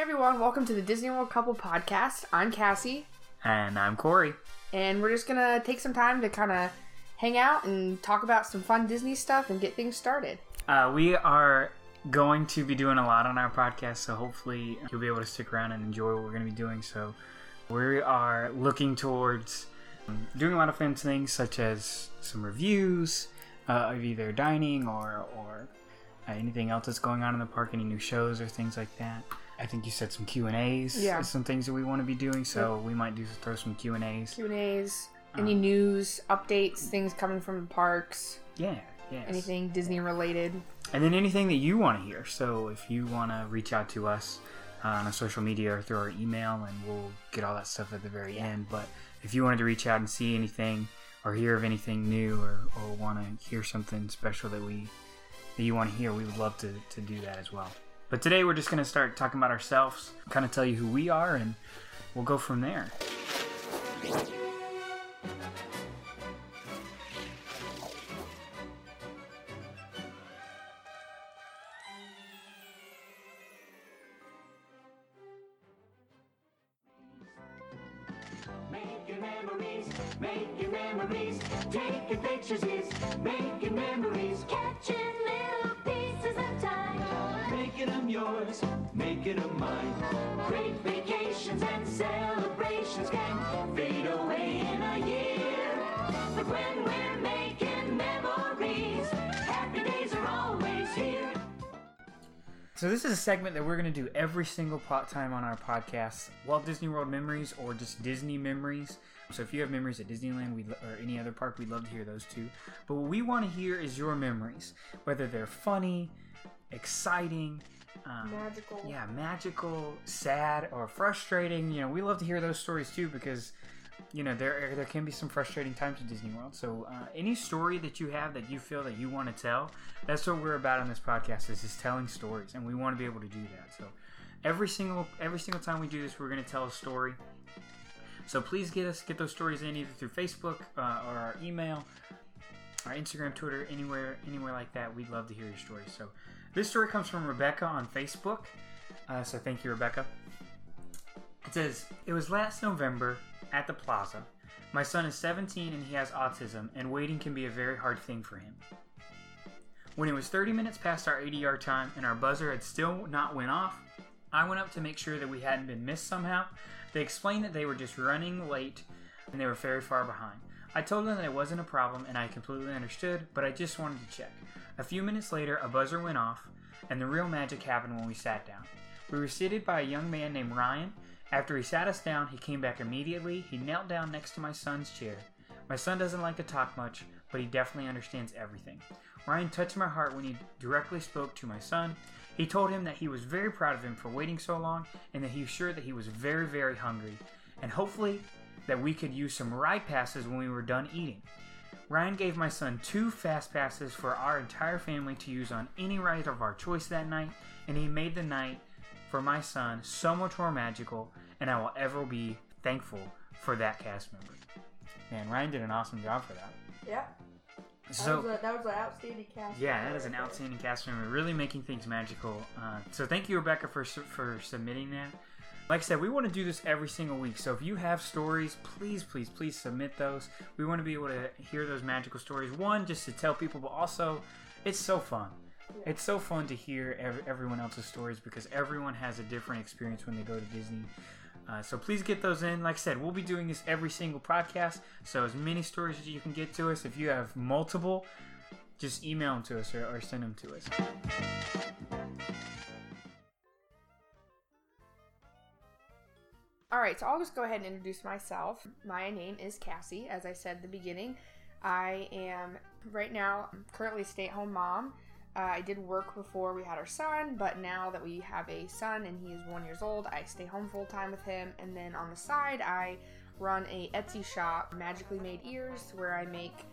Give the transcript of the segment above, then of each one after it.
everyone, welcome to the Disney World Couple Podcast. I'm Cassie, And I'm Corey. and we're just gonna take some time to kind of hang out and talk about some fun Disney stuff and get things started. Uh, we are going to be doing a lot on our podcast, so hopefully you'll be able to stick around and enjoy what we're to be doing. So we are looking towards um, doing a lot of fun things, such as some reviews uh, of either dining or or uh, anything else that's going on in the park, any new shows or things like that. I think you said some Q and A's, Yeah. some things that we want to be doing. So we might do throw some Q and A's. Q and A's, any news, updates, things coming from the parks, Yeah, yes. anything Disney related. And then anything that you want to hear. So if you want to reach out to us uh, on our social media or through our email, and we'll get all that stuff at the very end. But if you wanted to reach out and see anything or hear of anything new or, or want to hear something special that we that you want to hear, we would love to, to do that as well. But today we're just going to start talking about ourselves, kind of tell you who we are, and we'll go from there. Memories, pictures is making memories, Great vacations and celebrations can fade away in a year. But when we're making memories, happy days are always here. So this is a segment that we're going to do every single pot time on our podcast, Walt Disney World memories or just Disney memories. So if you have memories at Disneyland we or any other park, we'd love to hear those too. But what we want to hear is your memories, whether they're funny, exciting, um, Magical. yeah, magical, sad, or frustrating. You know, we love to hear those stories too because you know there there can be some frustrating times at Disney World. So uh, any story that you have that you feel that you want to tell, that's what we're about on this podcast. Is just telling stories, and we want to be able to do that. So every single every single time we do this, we're going to tell a story. So please get us get those stories in either through Facebook uh, or our email, our Instagram, Twitter, anywhere anywhere like that. We'd love to hear your stories. So this story comes from Rebecca on Facebook. Uh, so thank you, Rebecca. It says, It was last November at the plaza. My son is 17 and he has autism, and waiting can be a very hard thing for him. When it was 30 minutes past our ADR time and our buzzer had still not went off, I went up to make sure that we hadn't been missed somehow. They explained that they were just running late and they were very far behind. I told them that it wasn't a problem and I completely understood, but I just wanted to check. A few minutes later, a buzzer went off, and the real magic happened when we sat down. We were seated by a young man named Ryan. After he sat us down, he came back immediately. He knelt down next to my son's chair. My son doesn't like to talk much, but he definitely understands everything. Ryan touched my heart when he directly spoke to my son. He told him that he was very proud of him for waiting so long and that he was sure that he was very, very hungry, and hopefully that we could use some ride passes when we were done eating. Ryan gave my son two fast passes for our entire family to use on any ride of our choice that night, and he made the night for my son so much more magical, and I will ever be thankful for that cast member. Man, Ryan did an awesome job for that. Yeah. So, that was an outstanding cast. yeah, that is an outstanding cast member, really making things magical. Uh, so thank you, Rebecca, for for submitting that. Like I said, we want to do this every single week. So if you have stories, please, please, please submit those. We want to be able to hear those magical stories. One, just to tell people, but also, it's so fun. It's so fun to hear ev- everyone else's stories because everyone has a different experience when they go to Disney. Uh, so please get those in. Like I said, we'll be doing this every single podcast. So as many stories as you can get to us. If you have multiple, just email them to us or, or send them to us. All right, so I'll just go ahead and introduce myself. My name is Cassie, as I said at the beginning. I am right now currently a stay-at-home mom. Uh, I did work before we had our son, but now that we have a son and he is one years old, I stay home full time with him. And then on the side, I run a Etsy shop, Magically Made Ears, where I make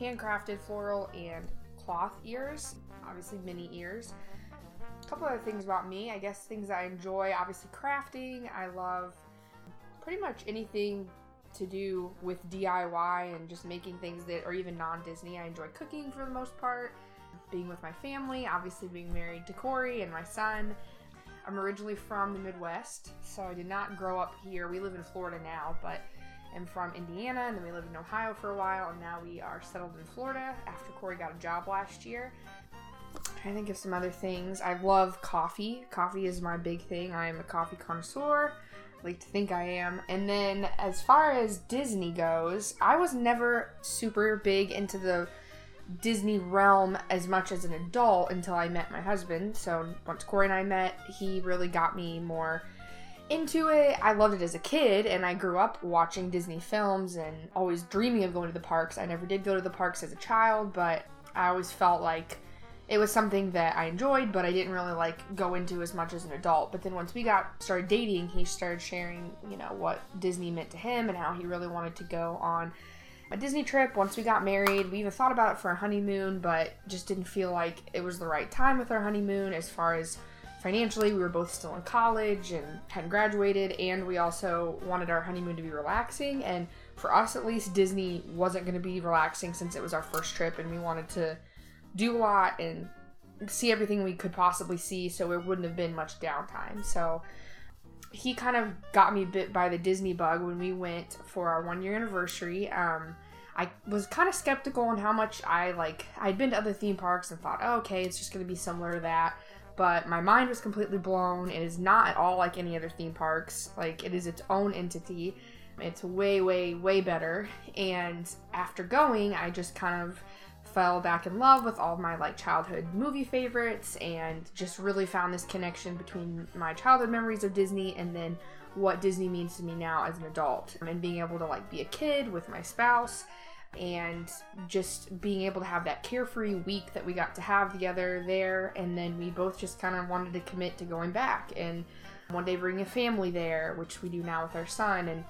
handcrafted floral and cloth ears, obviously mini ears. A couple other things about me, I guess things I enjoy, obviously crafting. I love pretty much anything to do with DIY and just making things that are even non Disney. I enjoy cooking for the most part, being with my family, obviously being married to Corey and my son. I'm originally from the Midwest, so I did not grow up here. We live in Florida now, but I'm from Indiana, and then we lived in Ohio for a while, and now we are settled in Florida after Corey got a job last year. trying to think of some other things. I love coffee. Coffee is my big thing. I am a coffee connoisseur. Like to think I am. And then as far as Disney goes, I was never super big into the Disney realm as much as an adult until I met my husband. So once Corey and I met, he really got me more into it. I loved it as a kid, and I grew up watching Disney films and always dreaming of going to the parks. I never did go to the parks as a child, but I always felt like it was something that I enjoyed, but I didn't really like go into as much as an adult. But then once we got started dating, he started sharing, you know, what Disney meant to him and how he really wanted to go on a Disney trip. Once we got married, we even thought about it for a honeymoon, but just didn't feel like it was the right time with our honeymoon as far as financially. We were both still in college and hadn't graduated, and we also wanted our honeymoon to be relaxing. And for us, at least, Disney wasn't going to be relaxing since it was our first trip, and we wanted to do a lot and see everything we could possibly see, so it wouldn't have been much downtime. So he kind of got me bit by the Disney bug when we went for our one year anniversary. Um, I was kind of skeptical on how much I like. I'd been to other theme parks and thought, oh, okay, it's just going to be similar to that. But my mind was completely blown. It is not at all like any other theme parks. Like it is its own entity. It's way, way, way better. And after going, I just kind of fell back in love with all my like childhood movie favorites and just really found this connection between my childhood memories of Disney and then what Disney means to me now as an adult. And being able to like be a kid with my spouse and just being able to have that carefree week that we got to have together there. And then we both just kind of wanted to commit to going back and one day bring a family there which we do now with our son. And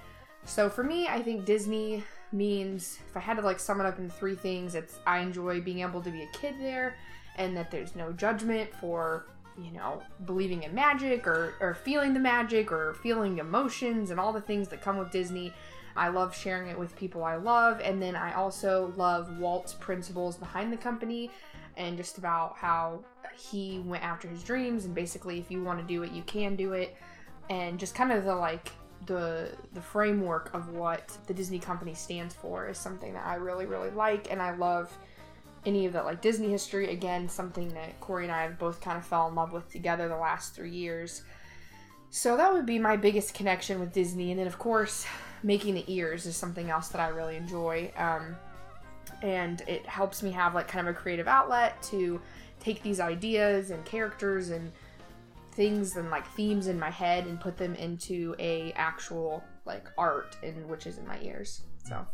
so for me i think disney means if i had to like sum it up in three things it's i enjoy being able to be a kid there and that there's no judgment for you know believing in magic or, or feeling the magic or feeling emotions and all the things that come with disney I love sharing it with people I love. And then I also love Walt's principles behind the company and just about how he went after his dreams and basically if you want to do it, you can do it. And just kind of the like the the framework of what the Disney company stands for is something that I really really like and I love any of that like Disney history again something that Corey and I have both kind of fell in love with together the last 3 years. So that would be my biggest connection with Disney and then of course making the ears is something else that I really enjoy. Um, and it helps me have like kind of a creative outlet to take these ideas and characters and things and like themes in my head and put them into a actual like art in which is in my ears. So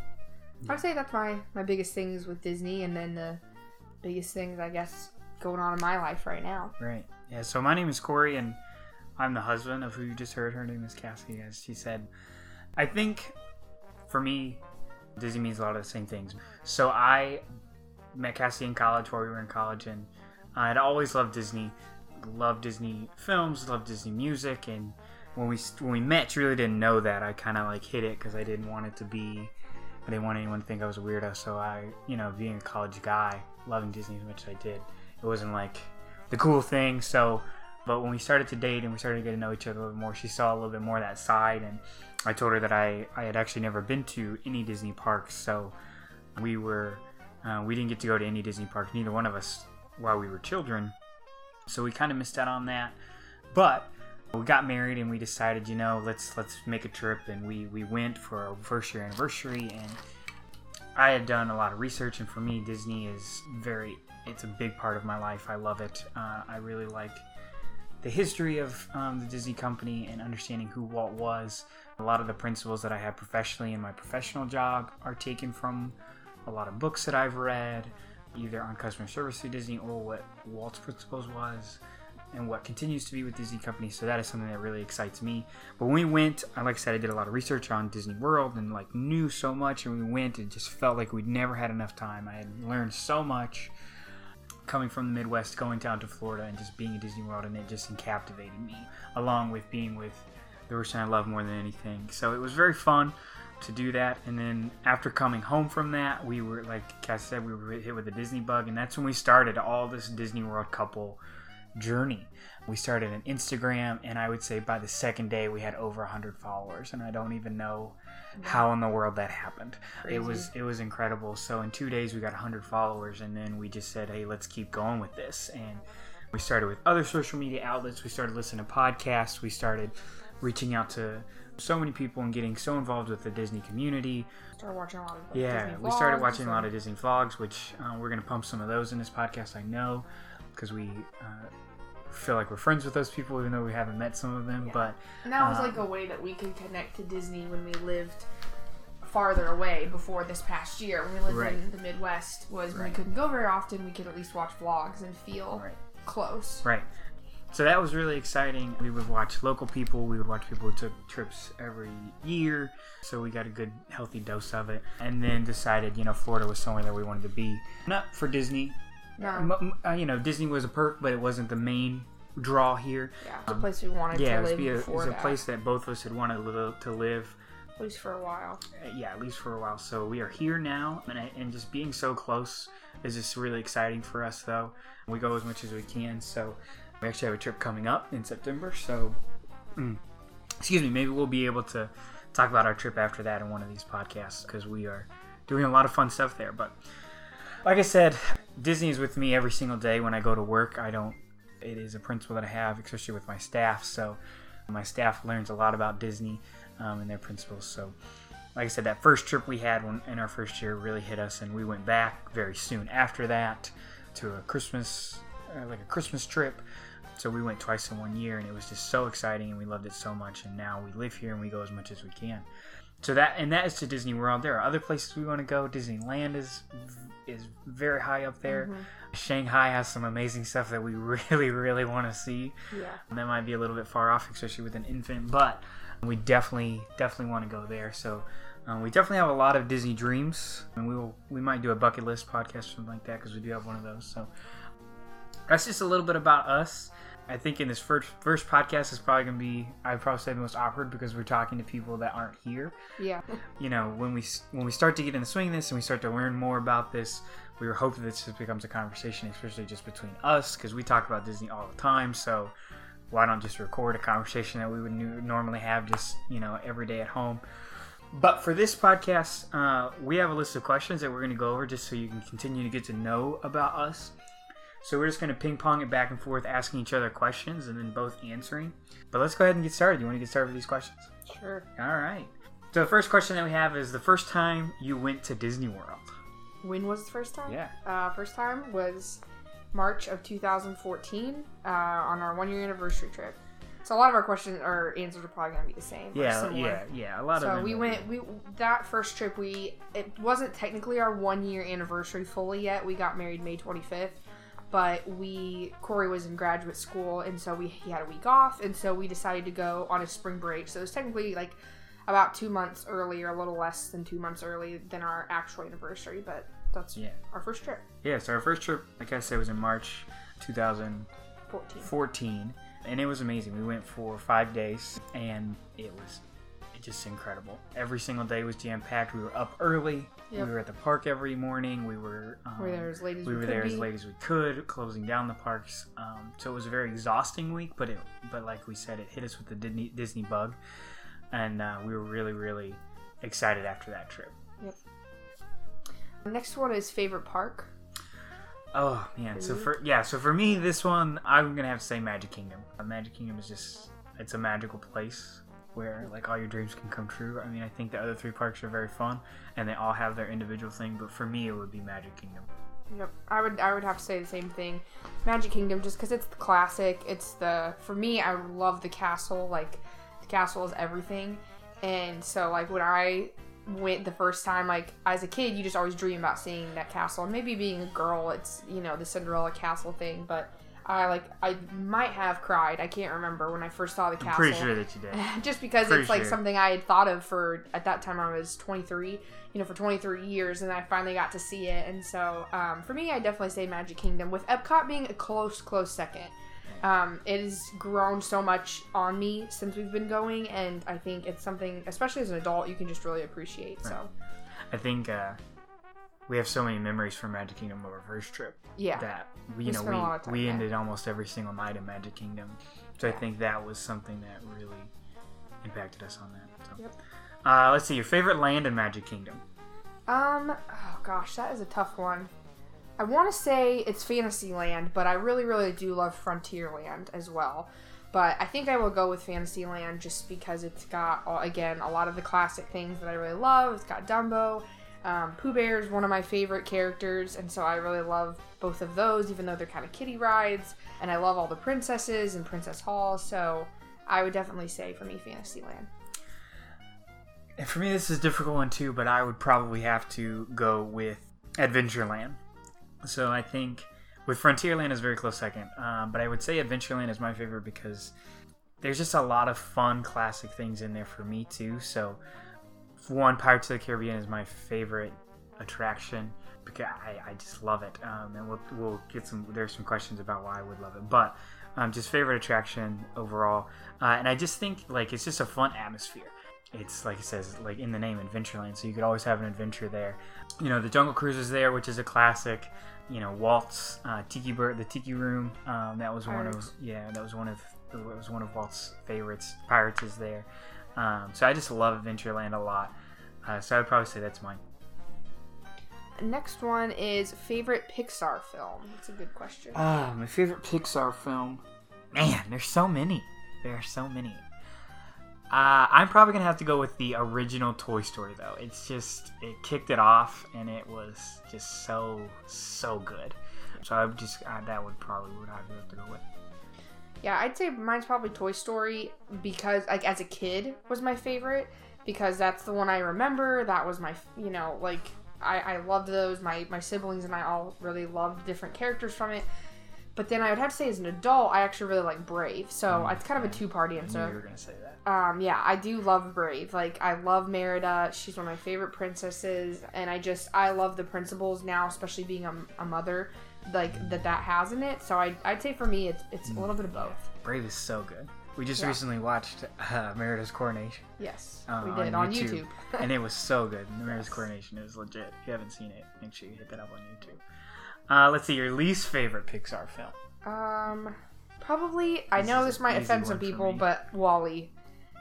I'd say that's my my biggest things with Disney and then the biggest things I guess going on in my life right now. Right. Yeah. So my name is Corey, and I'm the husband of who you just heard. Her name is Cassie, as she said. I think for me, Disney means a lot of the same things. So I met Cassie in college while we were in college, and I'd always loved Disney, loved Disney films, love Disney music, and when we when we met, she really didn't know that. I kind of like hid it because I didn't want it to be. I didn't want anyone to think I was a weirdo. So I, you know, being a college guy, loving Disney as much as I did, it wasn't like the cool thing. So, but when we started to date and we started to get to know each other a little more, she saw a little bit more of that side, and I told her that I, I had actually never been to any Disney parks, so we were uh, we didn't get to go to any Disney park, neither one of us, while we were children. So we kind of missed out on that. But we got married and we decided, you know, let's let's make a trip, and we we went for our first year anniversary, and I had done a lot of research, and for me, Disney is very it's a big part of my life. I love it. Uh, I really like the history of um, the Disney company and understanding who Walt was. A lot of the principles that I have professionally in my professional job are taken from a lot of books that I've read, either on customer service through Disney or what Walt's principles was and what continues to be with Disney Company. So that is something that really excites me. But when we went, like I said, I did a lot of research on Disney World and like knew so much. And we went, it just felt like we'd never had enough time. I had learned so much coming from the Midwest, going down to Florida, and just being at Disney World, and it just captivated me, along with being with the person I love more than anything. So it was very fun to do that. And then after coming home from that, we were like Cass said, we were hit with the Disney bug, and that's when we started all this Disney World couple journey. We started an Instagram, and I would say by the second day we had over 100 followers, and I don't even know how in the world that happened. It was it was incredible. So in two days we got 100 followers, and then we just said, hey, let's keep going with this. And we started with other social media outlets. We started listening to podcasts. We started reaching out to so many people and getting so involved with the Disney community. Started watching a lot of like, Yeah, we started watching a lot of Disney vlogs, which uh, we're going to pump some of those in this podcast, I know, because we uh, feel like we're friends with those people, even though we haven't met some of them. Yeah. But And that was Uh, like a way that we could connect to Disney when we lived farther away before this past year. When we lived Right. in the Midwest, was when we couldn't go very often. We could at least watch vlogs and feel Right. close. Right. So that was really exciting. We would watch local people. We would watch people who took trips every year. So we got a good, healthy dose of it. And then decided, you know, Florida was somewhere that we wanted to be. Not for Disney. No. Uh, you know, Disney was a perk, but it wasn't the main draw here. Yeah, it's a place we wanted Yeah, to it was, live be a, it was a place that both of us had wanted to live, to live at least for a while. uh, yeah, at least for a while. So we are here now, and, I- and just being so close is just really exciting for us, though. We go as much as we can. So we actually have a trip coming up in September. So, mm, excuse me, maybe we'll be able to talk about our trip after that in one of these podcasts because we are doing a lot of fun stuff there. But like I said, Disney is with me every single day when I go to work. I don't. It is a principle that I have, especially with my staff. So my staff learns a lot about Disney um, and their principles. So, like I said, that first trip we had when, in our first year really hit us, and we went back very soon after that to a Christmas, uh, like a Christmas trip. So we went twice in one year, and it was just so exciting, and we loved it so much. And now we live here, and we go as much as we can. So that and that is to Disney World. There are other places we want to go. Disneyland is is very high up there. Shanghai has some amazing stuff that we really, really want to see. Yeah. And that might be a little bit far off, especially with an infant, but we definitely, definitely want to go there. So um, we definitely have a lot of Disney dreams, and we will, we might do a bucket list podcast or something like that because we do have one of those. So that's just a little bit about us. I think in this first first podcast is probably gonna be I'd probably say the most awkward because we're talking to people that aren't here. Yeah. you know when we when we start to get in the swing of this and we start to learn more about this we were hoping that this just becomes a conversation especially just between us because we talk about disney all the time. So why don't just record a conversation that we would normally have just you know every day at home. But for this podcast uh, we have a list of questions that we're going to go over just so you can continue to get to know about us so we're just going to ping pong it back and forth asking each other questions and then both answering but let's go ahead and get started you want to get started with these questions Sure. all right. So the first question that we have is the first time you went to Disney World. When was the first time? Yeah. Uh, first time was March of 2014 uh, on our one year anniversary trip. So a lot of our questions or answers are probably gonna be the same. Yeah, yeah, yeah. A lot of So we went. We that first trip we it wasn't technically our one year anniversary fully yet. We got married May 25th, but we Corey was in graduate school and so we he had a week off and so we decided to go on a spring break. So it was technically like about two months early or a little less than two months early than our actual anniversary. But that's Yeah. our first trip. Yeah. So our first trip, like I said, was in March 2014, 14. and it was amazing. We went for five days, and it was just incredible. Every single day was jam packed. We were up early. Yep. We were at the park every morning. We were. Um, We were there as late as we we were could there as late as we could, closing down the parks. Um, so it was a very exhausting week, but it, but like we said, it hit us with the Disney, Disney bug, and uh, we were really, really excited after that trip. The next one is favorite park. Oh man! So for yeah, so for me, this one I'm gonna have to say Magic Kingdom. Uh, Magic Kingdom is just it's a magical place where like all your dreams can come true. I mean, I think the other three parks are very fun, and they all have their individual thing. But for me, it would be Magic Kingdom. Yep, I would I would have to say the same thing. Magic Kingdom, just because it's the classic. It's the for me, I love the castle. Like the castle is everything, and so like when I went the first time, like as a kid, you just always dream about seeing that castle. And maybe being a girl, it's you know the Cinderella castle thing. But I like I might have cried. I can't remember when I first saw the I'm castle pretty sure that you did. just because Pretty it's like sure. something I had thought of for at that time I was 23, you know, for 23 years, and I finally got to see it. And so um, for me, I definitely say Magic Kingdom, with Epcot being a close, close second. Um, it has grown so much on me since we've been going, and I think it's something, especially as an adult, you can just really appreciate. So I think uh, we have so many memories from Magic Kingdom of our first trip Yeah. that we, We you know spent a lot of we time we there. ended almost every single night in Magic Kingdom. So I think that was something that really impacted us on that. So. Yep. Uh, let's see your favorite land in Magic Kingdom. Um, oh gosh, that is a tough one. I want to say it's Fantasyland, but I really, really do love Frontierland as well. But I think I will go with Fantasyland just because it's got, again, a lot of the classic things that I really love. It's got Dumbo. Um, Pooh Bear is one of my favorite characters, and so I really love both of those, even though they're kind of kiddie rides. And I love all the princesses and Princess Hall, so I would definitely say for me, Fantasyland. And for me, this is a difficult one too, but I would probably have to go with Adventureland. So I think with Frontierland is very close second, um, but I would say Adventureland is my favorite because there's just a lot of fun classic things in there for me too. So one, Pirates of the Caribbean is my favorite attraction because I, I just love it, um, and we'll, we'll get some. There's some questions about why I would love it, but um, just favorite attraction overall, uh, and I just think like it's just a fun atmosphere. It's like it says like in the name adventureland so you could always have an adventure there. You know the jungle cruise is there which is a classic you know walt's uh, tiki bird the tiki room um, that was one of yeah that was one of it was one of walt's favorites. Pirates is there um, so i just love adventureland a lot uh, so i would probably say that's mine Next one is favorite Pixar film. That's a good question. ah my favorite pixar film man there's so many there are so many uh, I'm probably gonna have to go with the original Toy Story though. It's just it kicked it off and it was just so so good. So I would just uh, that would probably what I would have to go with. Yeah, I'd say mine's probably Toy Story because, like, as a kid, was my favorite because that's the one I remember. That was my, you know, like I, I loved those. My my siblings and I all really loved different characters from it. But then I would have to say, as an adult, I actually really like Brave. So Mm, it's kind of a two part I knew answer. you were gonna say that. Um, yeah, I do love Brave. Like, I love Merida. She's one of my favorite princesses, and I just I love the principles now, especially being a, a mother, like that that has in it. So I I'd say for me, it's it's a little bit of both. Brave is so good. We just Yeah. recently watched uh, Merida's coronation, Yes, Uh, we on did on YouTube. YouTube. and it was so good. Merida's Yes. coronation is legit. If you haven't seen it, make sure you hit that up on YouTube. Uh, let's see your least favorite Pixar film. Um, probably. I know this might offend some people, but WALL-E,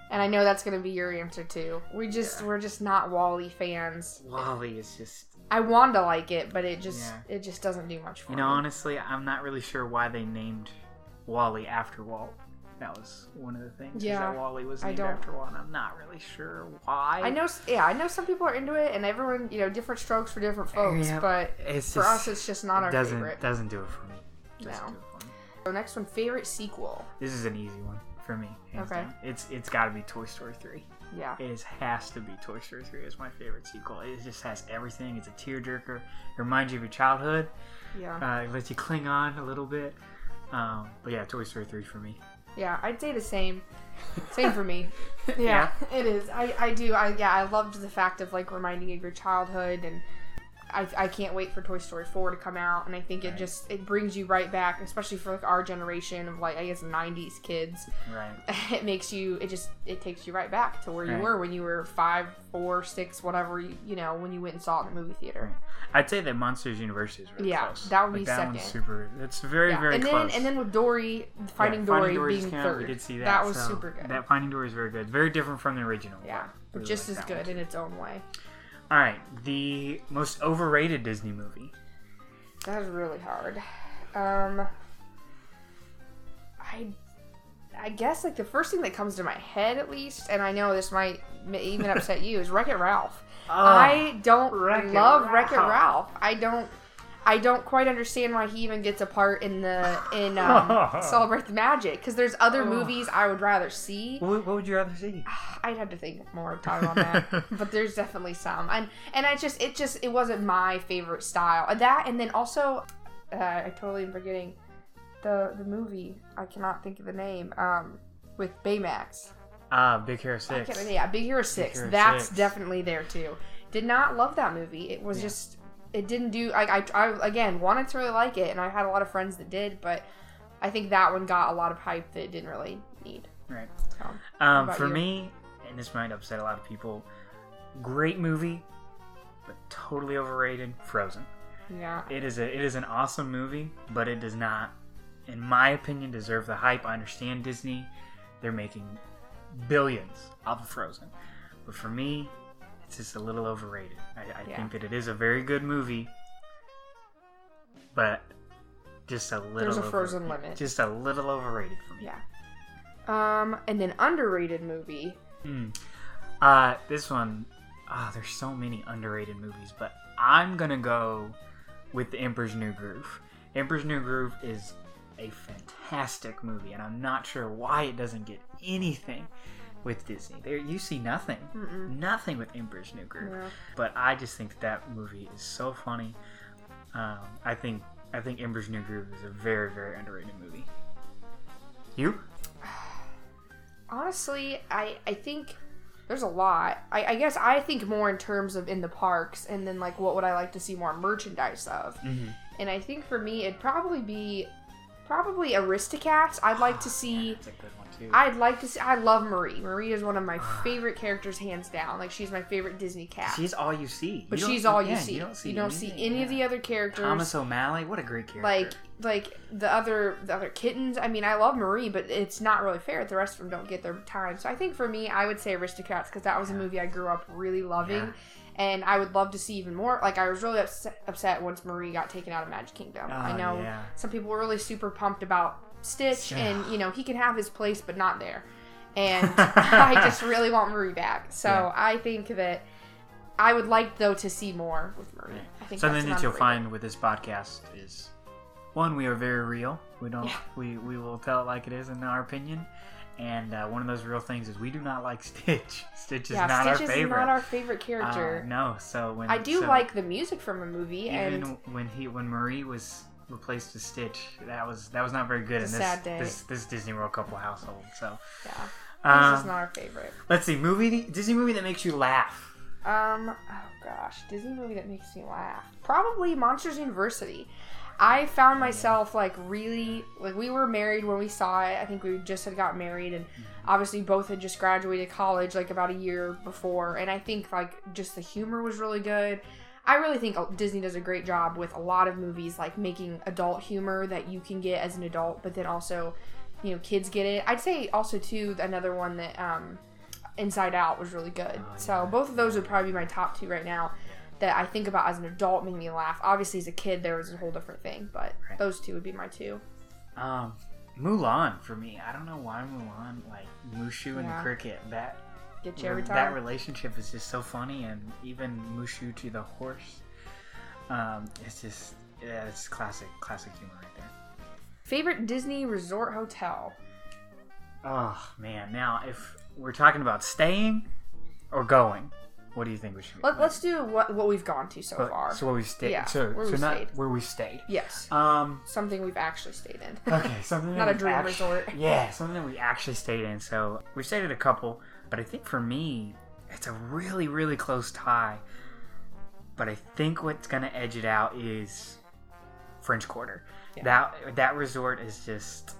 and I know that's gonna be your answer too. We just Yeah. we're just not WALL-E fans. WALL-E is just I want to like it, but it just Yeah. it just doesn't do much for me. You me. know, honestly, I'm not really sure why they named WALL-E after Walt. That was one of the things. is Yeah, that WALL-E was named after Walt. I'm not really sure why. I know, yeah, I know some people are into it, and everyone, you know, different strokes for different folks. Yeah, but It's for just, us, it's just not our doesn't favorite. doesn't do it for me. Doesn't No. Do it for me. So next one, favorite sequel. This is an easy one for me. Okay. down. It's it's got to be Toy Story three. Yeah, It is, has to be Toy Story 3 is my favorite sequel. It just has everything. It's a tearjerker. It reminds you of your childhood. yeah, Uh, it lets you cling on a little bit. Um, but yeah, Toy Story 3 for me. yeah. I'd say the same. Same for me. Yeah, it is. I, I do. I yeah. I loved the fact of like reminding you of your childhood, and I, I can't wait for Toy Story four to come out. And I think it just it brings you right back, especially for like our generation of like I guess '90s kids. Right. it makes you it just it takes you right back to where you were when you were five four six whatever you, you know when you went and saw it in the movie theater I'd say that Monsters University is really good. Yeah, close. that would be that second. One's super. It's very yeah. very and then close. and then with dory Yeah, finding Finding dory, just being out. third We did see that. That was so super good That Finding Dory is very good. Very different from the original. yeah but Really just like as that one, good in its own way All right, the most overrated Disney movie. that is really hard um i i guess like the first thing that comes to my head at least and i know this might even upset you is wreck it ralph I don't Wreck-It love Wreck It. Ralph. I don't. I don't quite understand why he even gets a part in the in um, Celebrate the Magic because there's other movies I would rather see. What, what would you rather see? I'd have to think more time on that, but there's definitely some, and and I just it just it wasn't my favorite style. That and then also, uh, I totally am forgetting the the movie. I cannot think of the name. Um, with Baymax. Ah, Big Hero Six. yeah, Big Hero Six. Hero That's 6. definitely there too. Did not love that movie. It was Yeah. just it didn't do. I, I I again wanted to really like it, and I had a lot of friends that did, but I think that one got a lot of hype that it didn't really need. Right. So, Um, for you? me, and this might upset a lot of people, great movie, but totally overrated. Frozen. Yeah. It is a it is an awesome movie, but it does not, in my opinion, deserve the hype. I understand Disney; they're making billions off of Frozen, but for me, it's just a little overrated. I, I Yeah. think that it is a very good movie, but just a little. There's a over- Frozen limit. Just a little overrated for me. Yeah. Um, and then underrated movie. Hmm. Uh, this one, ah, there's so many underrated movies, but I'm gonna go with The Emperor's New Groove. Emperor's New Groove is a fantastic movie, and I'm not sure why it doesn't get anything with Disney. There, you see nothing, Mm-mm. nothing with Emperor's New Groove. Yeah. But I just think that, that movie is so funny. Um, I think I think Emperor's New Groove is a very very underrated movie. You? Honestly, I I think there's a lot. I, I guess I think more in terms of in the parks, and then like what would I like to see more merchandise of. Mm-hmm. And I think for me, it'd probably be probably Aristocats. I'd like to see. That's a good one too. I'd like to see. I love Marie. Marie is one of my favorite characters, hands down. Like she's my favorite Disney cat. She's all you see. but You don't she's all you see. You don't see, see anything, any of the other characters. Thomas O'Malley, what a great character. like like the other the other kittens. I mean, I love Marie, but it's not really fair. The rest of them don't get their time. So I think for me, I would say Aristocats because that was a movie I grew up really loving. Yeah. And I would love to see even more. Like I was really upset, upset once Marie got taken out of Magic Kingdom. I Oh, know yeah. some people were really super pumped about Stitch, and you know he can have his place, but not there. And I just really want Marie back. So Yeah. I think that I would like though to see more with Marie. I think Something that you'll find with this podcast is one, we are very real. We don't Yeah. we, we will tell it like it is in our opinion. And uh, one of those real things is we do not like Stitch. Stitch is yeah, not Stitch our is favorite. not our favorite Uh, character. no, so when I do so like the music from a movie, even and when he when Marie was replaced with Stitch, that was that was not very good It's in this, this this Disney World couple household. So yeah, um, this is not our favorite. let's see movie Disney movie that makes you laugh. Um, oh gosh, Disney movie that makes me laugh. Probably Monsters University. I found myself like really like we were married when we saw it. I think we just had got married and obviously both had just graduated college like about a year before and I think like just the humor was really good. I really think Disney does a great job with a lot of movies like making adult humor that you can get as an adult but then also you know kids get it. I'd say also too another one that um Inside Out was really good. Oh, so yeah. both of those would probably be my top two right now that I think about as an adult make me laugh. Obviously as a kid there was a whole different thing, but Right. those two would be my two. Um, Mulan for me. I don't know why Mulan like Mushu and Yeah. the cricket. That Get you every that relationship is just so funny, and even Mushu to the horse. Um, it's just yeah, it's classic classic humor right there. Favorite Disney resort hotel? Oh man, now if we're talking about staying or going, what do you think we should? Let, let's do what what we've gone to so But- far. So where we stayed. Yeah, so where so we not stayed. where we stayed. yes, Um. something we've actually stayed in. Okay, something Not a dream act- resort. Yeah, something that we actually stayed in. So we stayed at a couple, but I think for me, it's a really, really close tie. But I think what's gonna edge it out is French Quarter. Yeah. That that resort is just,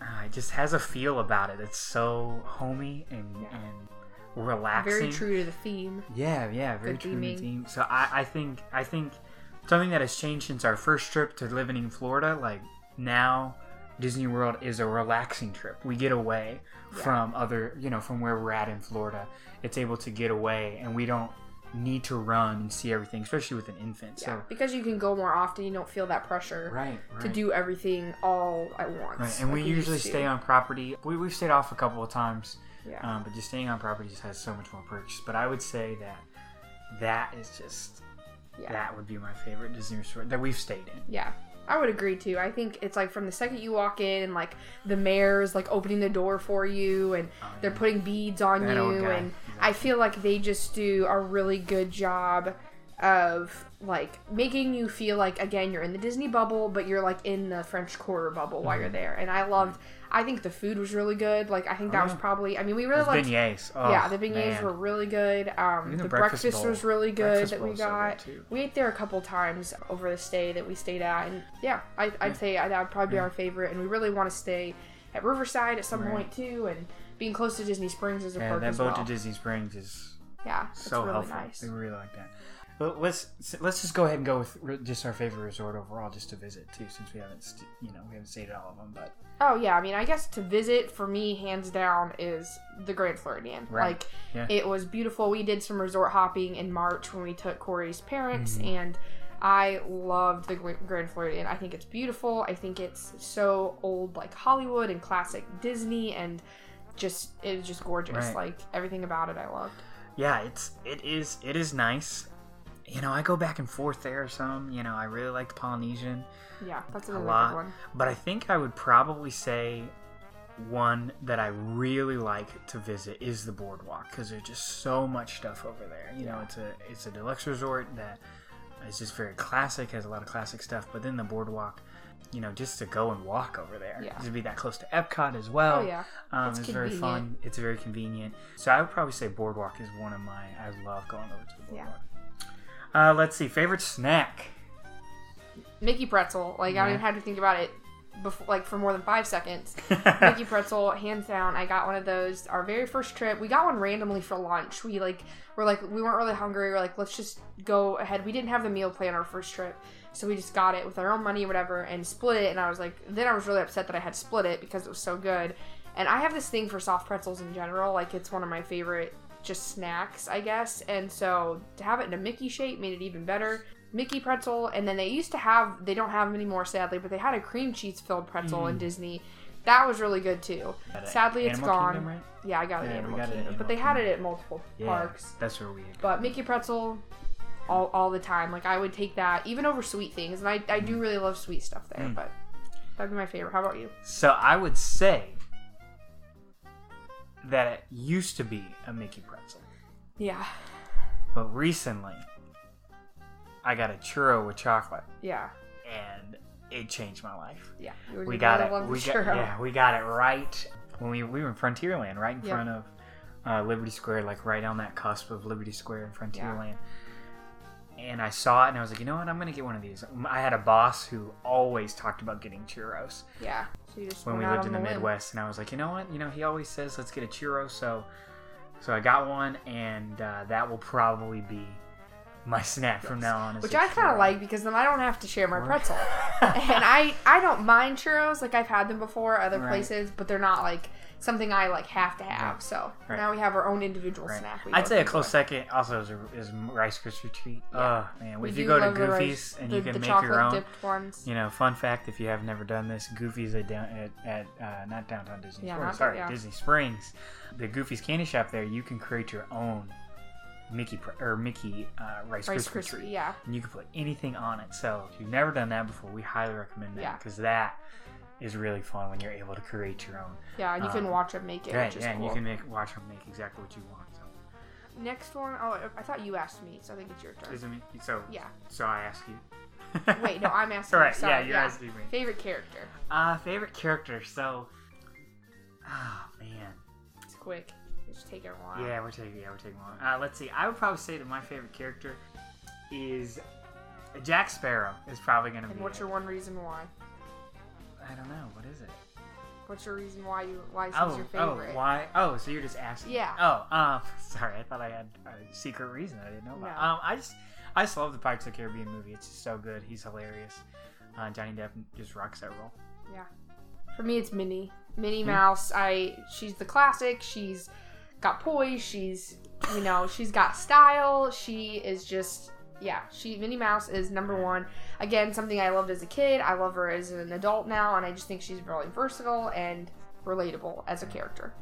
uh, it just has a feel about it. It's so homey and Yeah. and relaxing. Very true to the theme. Yeah, yeah, very Good true to the theme. So I, I think I think something that has changed since our first trip to living in Florida, like now Disney World is a relaxing trip. We get away Yeah. from other you know, from where we're at in Florida. It's able to get away and we don't need to run and see everything, especially with an infant. Yeah, So because you can go more often, you don't feel that pressure Right, right. to do everything all at once. Right, and like we usually stay on property. We, we've stayed off a couple of times, Yeah. um, but just staying on property just has so much more perks. But I would say that that is just yeah. that would be my favorite Disney resort that we've stayed in. Yeah. I would agree too. I think it's like from the second you walk in and like the mayor's like opening the door for you and Oh, they're putting beads on That you and I feel like they just do a really good job of like making you feel like again you're in the Disney bubble but you're like in the French Quarter bubble while you're Mhm. there. And I loved I think the food was really good. Like I think Oh, that was probably I mean we really liked beignets. Oh, yeah, the beignets man. were really good. Um, the, the breakfast, breakfast was really good that we bowl's so got. we ate there a couple times over the stay that we stayed at, and yeah, I, I'd say that would probably be Yeah. our favorite. And we really want to stay at Riverside at some Right. point too, and being close to Disney Springs is a Yeah, perk that as boat well. to Disney Springs is yeah, it's so really helpful. nice. We really like that. Well, let's let's just go ahead and go with just our favorite resort overall, just to visit too, since we haven't st- you know we haven't stayed at all of them. But Oh yeah, I mean, I guess to visit for me, hands down, is the Grand Floridian. Right. Like, Yeah. it was beautiful. We did some resort hopping in March when we took Corey's parents, Mhm. and I loved the Grand Floridian. I think it's beautiful. I think it's so old, like Hollywood and classic Disney, and just it was just gorgeous. Right. Like everything about it, I loved. yeah, it's it is it is nice. You know, I go back and forth there or some. You know, I really like the Polynesian. Yeah, that's A another lot. good one. But I think I would probably say one that I really like to visit is the boardwalk because there's just so much stuff over there. You know, it's a it's a deluxe resort that is just very classic, has a lot of classic stuff. But then the boardwalk, you know, just to go and walk over there, Yeah. to be that close to Epcot as well. Oh yeah, Um, It's it's very fun. It's very convenient. So I would probably say boardwalk is one of my. I love going over to the Yeah. Uh, let's see, favorite snack. Mickey pretzel. Like I don't even have to think about it before, like for more than five seconds. Mickey pretzel, hands down. I got one of those. Our very first trip, we got one randomly for lunch. We like were like we weren't really hungry. We are like let's just go ahead. We didn't have the meal plan our first trip, so we just got it with our own money or whatever and split it. And I was like, then I was really upset that I had split it because it was so good. And I have this thing for soft pretzels in general. Like it's one of my favorite just snacks, I guess. And so to have it in a Mickey shape made it even better. Mickey pretzel, and then they used to have they don't have them anymore sadly, but they had a cream cheese filled pretzel in Mm. Disney. That was really good too. Sadly, it's gone. Kingdom, right? Yeah, I got it Yeah, we Animal got it Kingdom, but Animal they had it at multiple Yeah, parks. that's where we. But Mickey pretzel, all, all the time. Like I would take that even over sweet things, and I, I do really love sweet stuff there. Mm. But that'd be my favorite. How about you? So I would say that it used to be a Mickey pretzel, Yeah, but recently I got a churro with chocolate, yeah, and it changed my life. yeah. We got it. We got, churro. yeah, we got it right when we we were in Frontierland, right in Yep. front of uh, Liberty Square, like right on that cusp of Liberty Square and Frontierland. And I saw it, and I was like, you know what? I'm gonna get one of these. I had a boss who always talked about getting churros Yeah. So when we lived in on the. Midwest, and I was like, you know what? You know, he always says let's get a churro, so so I got one, and uh, that will probably be my snack from now on. Which I kind of like because then I don't have to share my pretzel. and I I don't mind churros. Like I've had them before other Right. places, but they're not like something I like have to have. Right. So Right. now we have our own individual Right. snack. we I'd say a close second also is, a, is Rice Krispie treat. Yeah. Oh man, We if you go to Goofy's rice- and the, you can make your own. ones. You know, fun fact if you have never done this, Goofy's at down at, at uh, not downtown Disney Yeah, Springs, sorry, yeah. Disney Springs. The Goofy's candy shop there, you can create your own Mickey or Mickey uh, Rice, Rice Krispie treat, yeah. and you can put anything on it. So if you've never done that before, we highly recommend that Yeah. because that is really fun when you're able to create your own. Yeah, and you can Um, watch them make it, Right, which is yeah, and cool. you can make watch them make exactly what you want. So. Next one, oh, I thought you asked me, so I think it's your turn. Isn't it? So Yeah. So I ask you. Wait, no, I'm asking. All you. right. Sorry, yeah, you're asking me. Favorite character. Uh, favorite character. So, oh man. It's quick. Just take it a while. Yeah, we're taking. Yeah, we're taking long. Uh, let's see. I would probably say that my favorite character is Jack Sparrow. Is probably gonna And be. what's it. your one reason why? I don't know. What is it? What's your reason why you why Oh, your oh, favorite? why? Oh, so you're just asking? Yeah. Oh, um, sorry. I thought I had a secret reason I didn't know about. No. Um, I just, I just love the Pirates of the Caribbean movie. It's just so good. He's hilarious. Uh, Johnny Depp just rocks that role. Yeah. For me, it's Minnie. Minnie. Mouse. I she's the classic. She's got poise. She's you know she's got style. She is just yeah. She Minnie Mouse is number one. Again, something I loved as a kid. I love her as an adult now, and I just think she's really versatile and relatable as a character.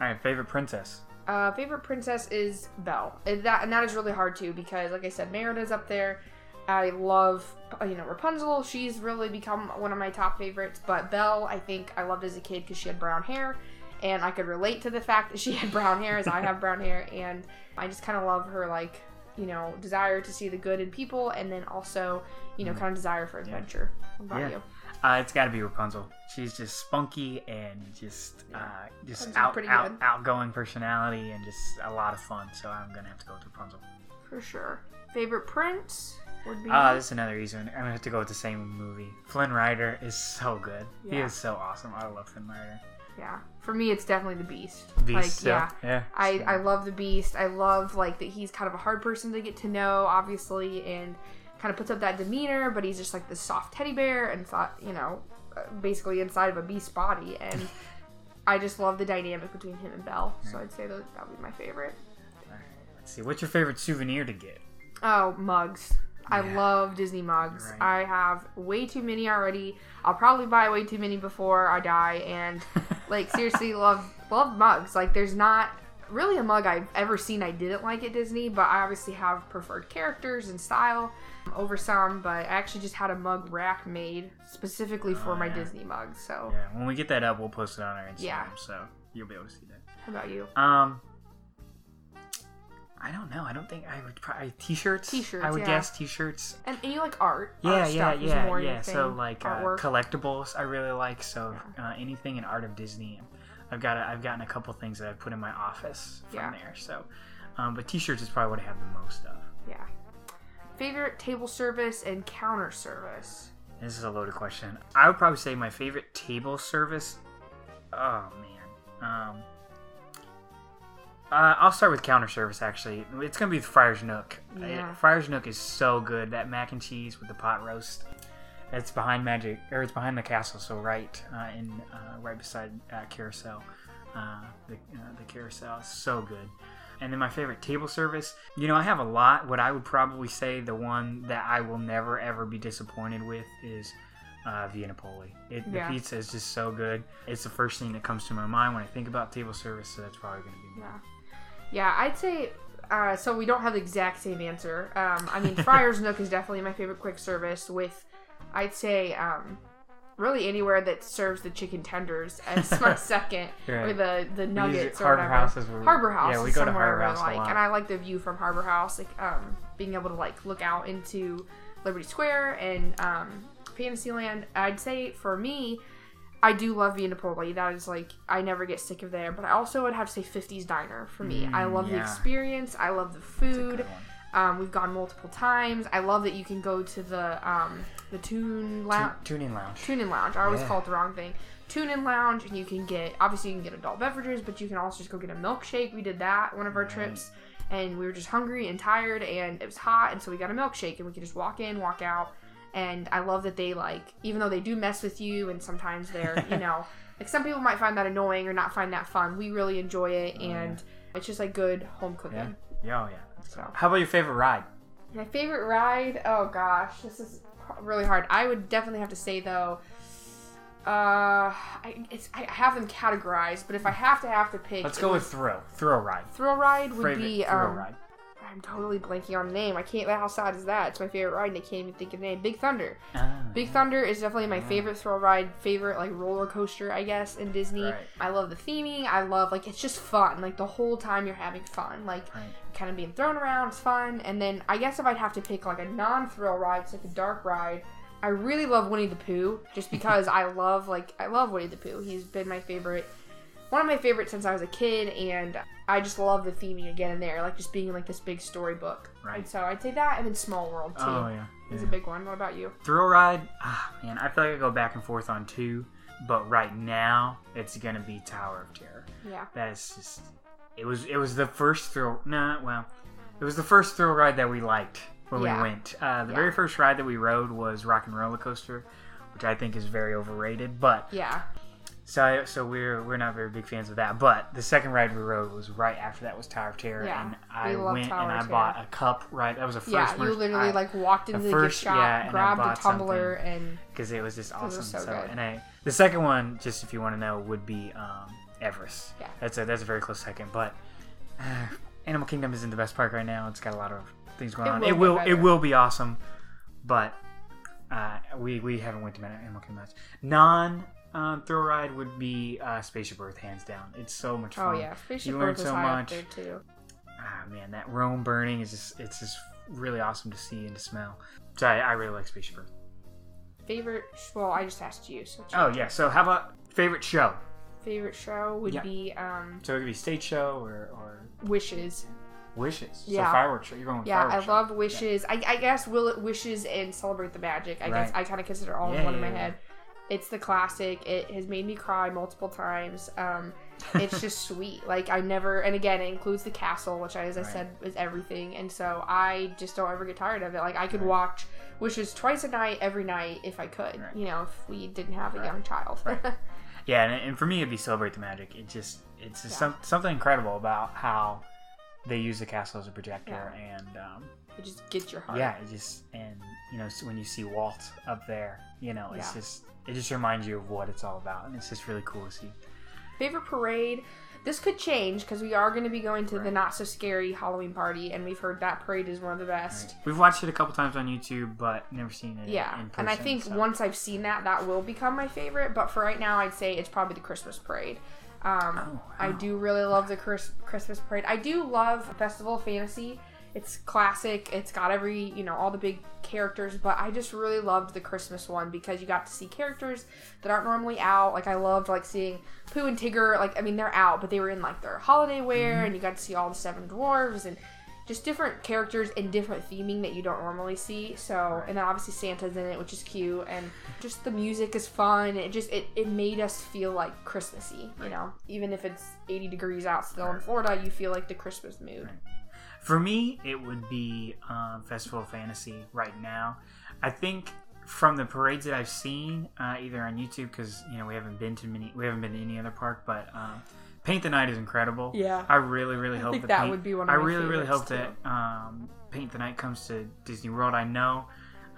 All right, favorite princess. Uh, favorite princess is Belle. And that and that is really hard too because, like I said, Merida's up there. I love you know Rapunzel. She's really become one of my top favorites. But Belle, I think I loved as a kid because she had brown hair, and I could relate to the fact that she had brown hair as I have brown hair, and I just kind of love her like you know desire to see the good in people, and then also you know Mhm. kind of desire for Yeah. adventure. What about Yeah. you? Uh, it's got to be Rapunzel. She's just spunky and just, uh, just out, out, good. outgoing personality and just a lot of fun. So I'm gonna have to go with Rapunzel. For sure. Favorite prince would be. Ah, this is another easy one. I'm gonna have to go with the same movie. Flynn Rider is so good. He is so awesome. I love Flynn Rider. Yeah. For me, it's definitely the Beast. Beast. Like, still. yeah. Yeah. I, I love the Beast. I love like that he's kind of a hard person to get to know, obviously, and kind of puts up that demeanor. But he's just like this soft teddy bear, and thought you know, uh, basically inside of a beast body. And I just love the dynamic between him and Belle. So I'd say that that would be my favorite. Let's see. What's your favorite souvenir to get? Oh, mugs. I Yeah. love Disney mugs. Right. I have way too many already. I'll probably buy way too many before I die. And like seriously, love love mugs. Like there's not really a mug I've ever seen I didn't like at Disney, but I obviously have preferred characters and style over some. But I actually just had a mug rack made specifically for Oh, my yeah. Disney mugs. So Yeah. When we get that up, we'll post it on our Instagram, Yeah. so you'll be able to see that. how about you? Um, I don't know. I don't think I would probably t-shirts. T-shirts, I would yeah. guess t-shirts. And, and you like art? Yeah, art yeah, yeah, yeah. So like uh, collectibles, I really like. So uh, anything in art of Disney, I've got. A, I've gotten a couple things that I put in my office from Yeah. there. So, um, but t-shirts is probably what I have the most of. yeah. Favorite table service and counter service. This is a loaded question. I would probably say my favorite table service. Oh man. Um. Uh, I'll start with counter service. Actually, it's gonna be the Friar's Nook. Uh, Yeah. Friar's Nook is so good. That mac and cheese with the pot roast. It's behind Magic, or it's behind the castle. So right uh, in uh, right beside uh, Carousel. Uh, the uh, the Carousel is so good. And then my favorite table service, you know, I have a lot. What I would probably say the one that I will never ever be disappointed with is uh, Via Napoli. It, Yeah. The pizza is just so good. It's the first thing that comes to my mind when I think about table service. So that's probably going to be Yeah. Yeah, I'd say. Uh, so we don't have the exact same answer. Um, I mean, Friar's Nook is definitely my favorite quick service. With, I'd say, um, really anywhere that serves the chicken tenders as my second, or the the nuggets or Harbor whatever. House as well. Harbor House. Yeah, we is go to somewhere Harbor House a like, lot. and I like the view from Harbor House, like um, being able to like look out into Liberty Square and um, Fantasyland. I'd say for me, I do love Via Napoli. That is like I never get sick of there. But I also would have to say 50s Diner for me. I Mm, love the experience. I love the food. Um, we've gone multiple times. I love that you can go to the um, the Tune Lounge. Tune in lounge. Tune in lounge. I always Yeah. call it the wrong thing. Tune in lounge, and you can get obviously you can get adult beverages, but you can also just go get a milkshake. We did that one of our Right. trips, and we were just hungry and tired, and it was hot, and so we got a milkshake, and we could just walk in, walk out. And I love that they like, even though they do mess with you, and sometimes they're, you know, like some people might find that annoying or not find that fun. We really enjoy it, Oh, yeah. and it's just like good home cooking. Yeah. Yeah. Oh yeah. So How about your favorite ride? my favorite ride? Oh gosh, this is really hard. I would definitely have to say though, uh, I, it's, I have them categorized, but if I have to have to pick, Let's go would- with thrill. Thrill ride. thrill ride would favorite be. thrill Um, ride. I'm totally blanking on the name. I can't. How sad is that? It's my favorite ride, and I can't even think of the name. Big Thunder. Ah, Big Thunder is definitely my Yeah. favorite thrill ride, favorite like roller coaster, I guess, in Disney. Right. I love the theming. I love like it's just fun. Like the whole time you're having fun. Like Right. kind of being thrown around It's fun. And then I guess if I'd have to pick like a non-thrill ride, it's like a dark ride. I really love Winnie the Pooh just because I love like I love Winnie the Pooh. He's been my favorite, one of my favorites since I was a kid, and I just love the theming again in there, like just being in, like this big storybook. Right. And so I'd say that, and then Small World too. Oh yeah. is yeah. a big one. What about you? Thrill ride. Ah man, I feel like I go back and forth on two, but right now it's gonna be Tower of Terror. Yeah. That is just. It was. It was the first thrill. Nah. Well, it was the first thrill ride that we liked when Yeah. we went. Uh, the Yeah. very first ride that we rode was Rock and Roller Coaster, which I think is very overrated. But Yeah. So I, so we're we're not very big fans of that. But the second ride we rode was right after that was Tower of Terror, Yeah, and I love went Tower and I bought a cup. Right, that was a first. Yeah, you literally I- like walked into the first- gift shop, yeah, grabbed a tumbler, and because it was just awesome. was so so good. and I the second one, just if you want to know, would be um, Everest. Yeah. that's a that's a very close second. But uh, Animal Kingdom isn't the best park right now. It's got a lot of things going It on. will it will better. it will be awesome, but uh, we we haven't went to Animal Kingdom much. Non um, thrill ride would be uh, Spaceship Earth, hands down. It's so much fun. oh yeah, Spaceship You learn Earth so much. too. Ah man, that Rome burning is just it's just really awesome to see and to smell. So I, I really like Spaceship Earth. Favorite? Well, I just asked you. So Oh yeah. So how about favorite show? favorite show would Yeah. be um, So it could be stage show or, or Wishes. wishes. Yeah. So fireworks show. You're going with Yeah, I show. love Wishes. I, I guess will it Wishes and Celebrate the Magic. I guess I kind of consider all in one in my Yeah, yeah, head. It's the classic. It has made me cry multiple times. Um, it's just sweet. Like I never, and again, it includes the castle, which, I, as I said, is everything. And so I just don't ever get tired of it. Like I could Right. watch, which is twice a night, every night, if I could. Right. You know, if we didn't have a young child. Right. Yeah, and, and for me, it'd be celebrate the magic. It just it's just Yeah. some, something incredible about how they use the castle as a projector, Yeah. and um, it just gets your heart. yeah, it just and you know so when you see Walt up there, you know, it's Yeah. just it just reminds you of what it's all about, and it's just really cool to see. Favorite parade. This could change because we are going to be going to the not so scary Halloween party, and we've heard that parade is one of the best. Right. We've watched it a couple times on YouTube, but never seen it. Yeah, in person, and I think so- once I've seen that, that will become my favorite. But for right now, I'd say it's probably the Christmas parade. Um, Oh, I do really love the Christmas parade. I do love Festival of Fantasy. It's classic. It's got every you know all the big characters, but I just really loved the Christmas one because you got to see characters that aren't normally out. Like I loved like seeing Pooh and Tigger. Like I mean they're out, but they were in like their holiday wear, Mm-hmm. and you got to see all the seven dwarves and just different characters and different theming that you don't normally see. So, and then obviously Santa's in it, which is cute, and just the music is fun. It just it, it made us feel like Christmassy, you know. Even if it's 80 degrees out still in Florida, you feel like the Christmas mood. For me, it would be um, Festival of Fantasy right now. I think from the parades that I've seen, uh, either on YouTube, because you know we haven't been to many, we haven't been to any other park, but um, Paint the Night is incredible. Yeah. I really, really I hope that, that Paint- would be one of I really, really hope favorites, that um, Paint the Night comes to Disney World. I know.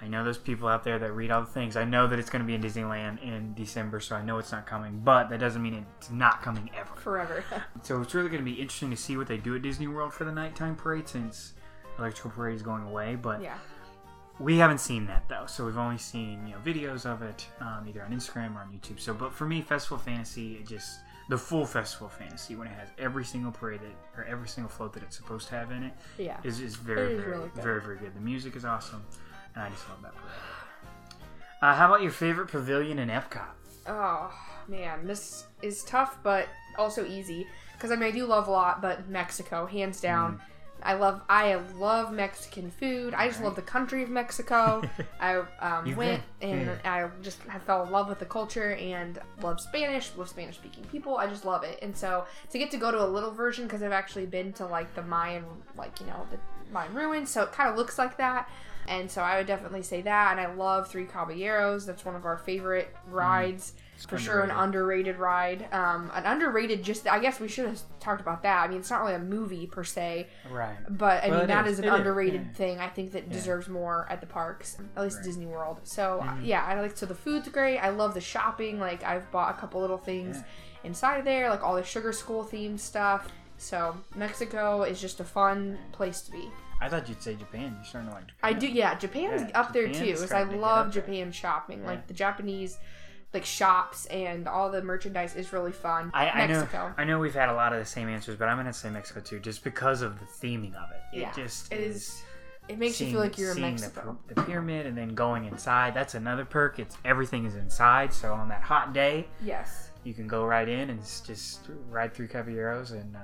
I know those people out there that read all the things. I know that it's going to be in Disneyland in December, so I know it's not coming. But that doesn't mean it's not coming ever. Forever. So it's really going to be interesting to see what they do at Disney World for the nighttime parade since Electrical Parade is going away. But yeah. we haven't seen that though, so we've only seen you know videos of it um, either on Instagram or on YouTube. So, but for me, Festival of Fantasy, it just the full Festival of Fantasy when it has every single parade that or every single float that it's supposed to have in it Yeah. is is very is very really very very good. The music is awesome, and I just love that parade. Uh, how about your favorite pavilion in Epcot? Oh man, this is tough, but also easy because I mean I do love a lot, but Mexico, hands down. Mm. I love I love Mexican food. I just love the country of Mexico. I um, went and. I just I fell in love with the culture and love Spanish, love Spanish speaking people. I just love it. And so to get to go to a little version because I've actually been to like the Mayan like you know the Mayan ruins, so it kind of looks like that. And so I would definitely say that. And I love Three Caballeros. That's one of our favorite rides. For sure, an underrated ride. Um, an underrated, just I guess we should have talked about that. I mean, it's not really a movie per se, Right. but I Well, mean that is. is an It is, underrated yeah. thing. I think that Yeah. deserves more at the parks, at least Right. Disney World. So Mhm. yeah, I like so the food's great. I love the shopping. Like I've bought a couple little things Yeah. inside there, like all the sugar skull themed stuff. So Mexico is just a fun place to be. I thought you'd say Japan. You're starting to like Japan. I do, yeah. Japan's Yeah, up there too. I starting to get love. Japan shopping, Yeah. like the Japanese, like shops and all the merchandise is really fun. I, I know. I know we've had a lot of the same answers, but I'm gonna say Mexico too, just because of the theming of it. It Yeah, just it is. is. It makes you feel like you're in seeing Mexico. The, the pyramid and then going inside. That's another perk. It's everything is inside. So on that hot day, yes. you can go right in and just ride through Caballeros and uh,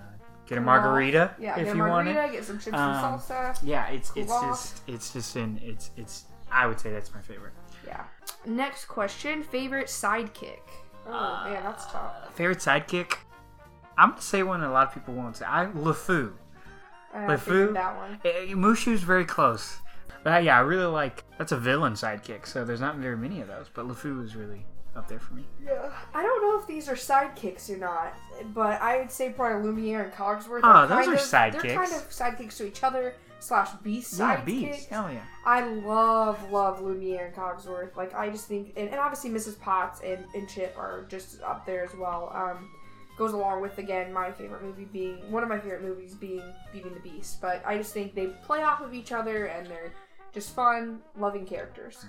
get a margarita Yeah, if get a you want margarita, it. get some chips Um, and salsa. Yeah, it's Cool it's off. just it's just in it's it's. I would say that's my favorite. Yeah. Next question: favorite sidekick. Oh man, that's tough. Favorite sidekick. I'm gonna say one that a lot of people won't say. I LeFou. I LeFou? that one. Eh, Mushu's very close. But uh, yeah, I really like that's a villain sidekick, so there's not very many of those. But LeFou is really up there for me. Yeah, I don't know if these are sidekicks or not, but I would say probably Lumiere and Cogsworth. Oh, those are of, They're sidekicks. kind of sidekicks to each other slash beast Yeah, sidekicks. bees. Hell yeah. I love love Lumiere and Cogsworth. Like I just think, and, and obviously Mrs. Potts and, and Chip are just up there as well. Um, goes along with again my favorite movie being one of my favorite movies being Beauty and the Beast. But I just think they play off of each other and they're just fun, loving characters.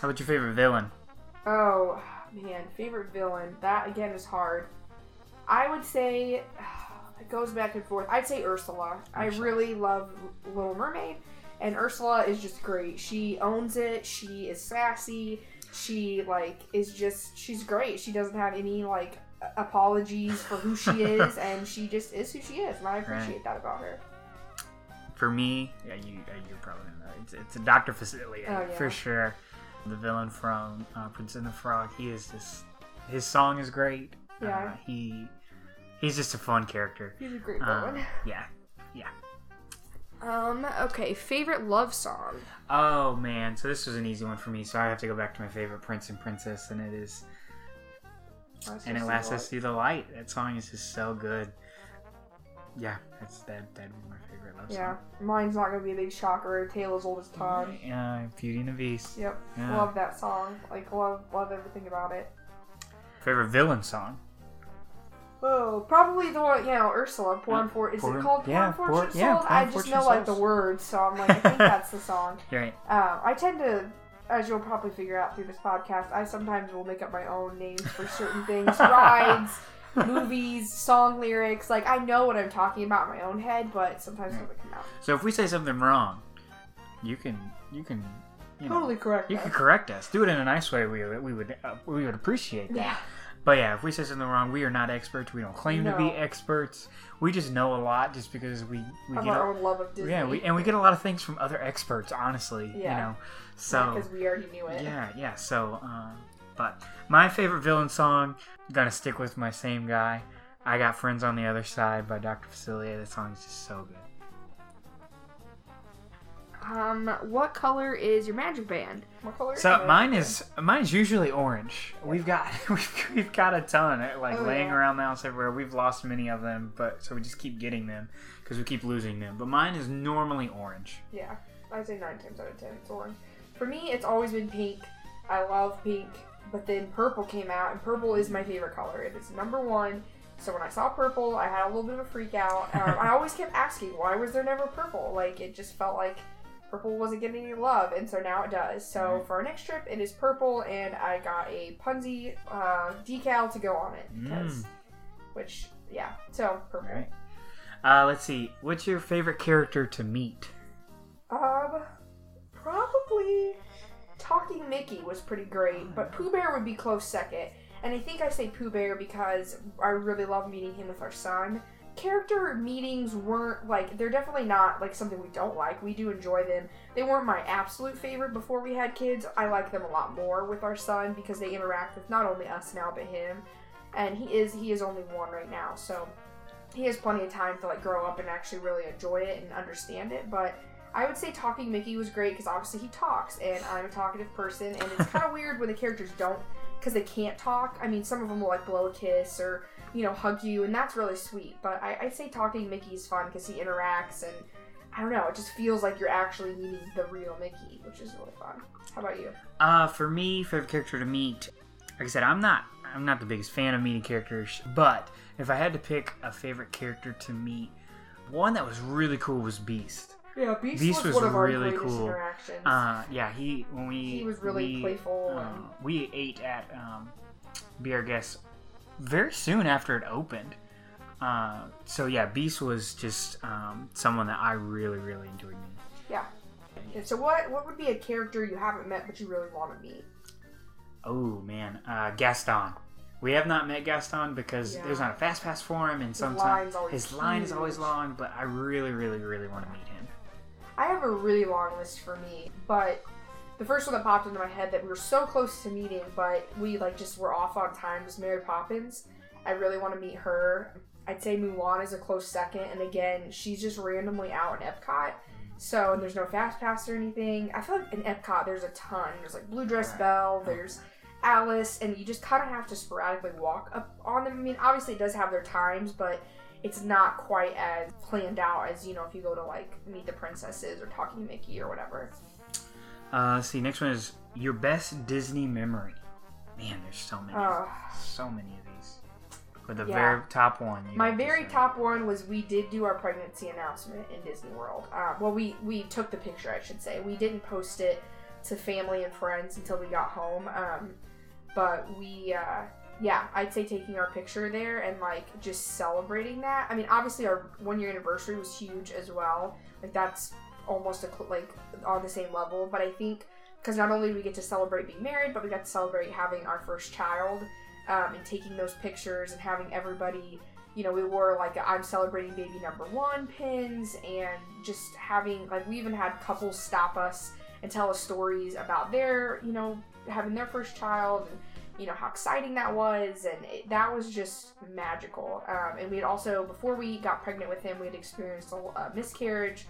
How about your favorite villain? Oh man, favorite villain. That again is hard. I would say it goes back and forth. I'd say Ursula. I really love Little Mermaid, and Ursula is just great. She owns it. She is sassy. She like is just she's great. She doesn't have any like apologies for who she is, and she just is who she is, and I appreciate that about her. For me, yeah, you you're probably know. It's, it's a Doctor Facilier Oh, yeah. for sure. The villain from uh, Prince and the Frog. He is just his song is great. Yeah. Uh, he he's just a fun character. He's a great Um, villain. yeah, yeah. Um, okay, favorite love song. Oh man, so this was an easy one for me. So I have to go back to my favorite prince and princess, and it is and it lasts us through the light. That song is just so good. Yeah, that's that. That'd be my favorite love Yeah, song. mine's not gonna be a big shocker. Tale as old as time. Yeah, Beauty and the Beast. Yep, Yeah. love that song. Like love, love everything about it. Favorite villain song. Oh, probably the one, you know, Ursula. Poor Yeah, Unfor- Is Poor- it called yeah, Poor- yeah, I just know like the words, so I'm like, I think that's the song. Right. Uh, I tend to, as you'll probably figure out through this podcast, I sometimes will make up my own names for certain things, rides, movies, song lyrics. Like I know what I'm talking about in my own head, but sometimes it doesn't come out. So if we say something wrong, you can you can you know, Totally correct. You though. can correct us. Do it in a nice way. We we would uh, we would appreciate that. Yeah. But yeah, if we say something wrong, we are not experts. We don't claim to be experts. We just know a lot just because we we Of get our a, own love of Disney. yeah we and we get a lot of things from other experts. Honestly, you know. So because we already knew it. yeah, yeah. So, um, but my favorite villain song, gonna stick with my same guy. I got friends on the other side by Dr. Facilier. That song is just so good. Um, what color is your magic band? What color? So your magic mine band? is mine's usually orange. We've got we've, we've got a ton uh, like Oh, laying yeah. around the house everywhere. We've lost many of them, but so we just keep getting them because we keep losing them. But mine is normally orange. Yeah, I'd say nine times out of ten it's orange. For me, it's always been pink. I love pink, but then purple came out, and purple is my favorite color. It is number one. So when I saw purple, I had a little bit of a freak out. Um, I always kept asking, why was there never purple? Like it just felt like purple wasn't getting any love, and so now it does. So for our next trip, it is purple, and I got a Punzi uh, decal to go on it, because, which yeah, so purple. Right. Uh, let's see. What's your favorite character to meet? Talking Mickey was pretty great, but oh, Pooh Bear would be close second. And I think I say Pooh Bear because I really love meeting him with our son. Character meetings weren't like they're definitely not like something we don't like. We do enjoy them. They weren't my absolute favorite before we had kids. I like them a lot more with our son because they interact with not only us now but him. And he is he is only one right now, so he has plenty of time to like grow up and actually really enjoy it and understand it. But I would say Talking Mickey was great because obviously he talks, and I'm a talkative person, and it's kind of weird when the characters don't because they can't talk. I mean, some of them will like blow a kiss or you know hug you, and that's really sweet. But I, I say Talking Mickey is fun because he interacts, and I don't know, it just feels like you're actually meeting the real Mickey, which is really fun. How about you? Uh, for me, favorite character to meet. Like I said, I'm not I'm not the biggest fan of meeting characters, but if I had to pick a favorite character to meet, one that was really cool was Beast. Yeah, Beast, Beast was, was one of our really greatest cool. interactions. Uh, yeah, he when we He was really we, playful uh, and- we ate at um, Be Our Guest very soon after it opened. Uh, so yeah, Beast was just um, someone that I really really enjoyed meeting. yeah. Okay, so what what would be a character you haven't met but you really want to meet? Oh man, uh, Gaston. We have not met Gaston because Yeah. there's not a fast pass for him, and sometimes his line is always long. But I really, really, really want to meet him. I have a really long list for me, but the first one that popped into my head that we were so close to meeting, but we like just were off on time was Mary Poppins. I really want to meet her. I'd say Mulan is a close second, and again, she's just randomly out in Epcot. So and there's no fast pass or anything. I feel like in Epcot there's a ton. There's like Blue Dress. Belle, there's Alice, and you just kind of have to sporadically walk up on them. I mean, obviously it does have their times, but it's not quite as planned out as you know if you go to like Meet the Princesses or Talking Mickey or whatever. Uh, let's see, next one is your best Disney memory. Man, there's so many, Uh, so many of these. But the Yeah. very top one. my to very top one was we did do our pregnancy announcement in Disney World. Uh, well, we we took the picture, I should say. We didn't post it to family and friends until we got home. Um, but we, uh, yeah, I'd say taking our picture there and like just celebrating that. I mean, obviously our one year anniversary was huge as well. Like that's almost a, like on the same level. But I think because not only we get to celebrate being married, but we got to celebrate having our first child um, and taking those pictures and having everybody. You know, we wore like I'm celebrating baby number one pins and just having like we even had couples stop us and tell us stories about their, you know, having their first child and you know how exciting that was and it, that was just magical um, and we had also before we got pregnant with him we had experienced a, a miscarriage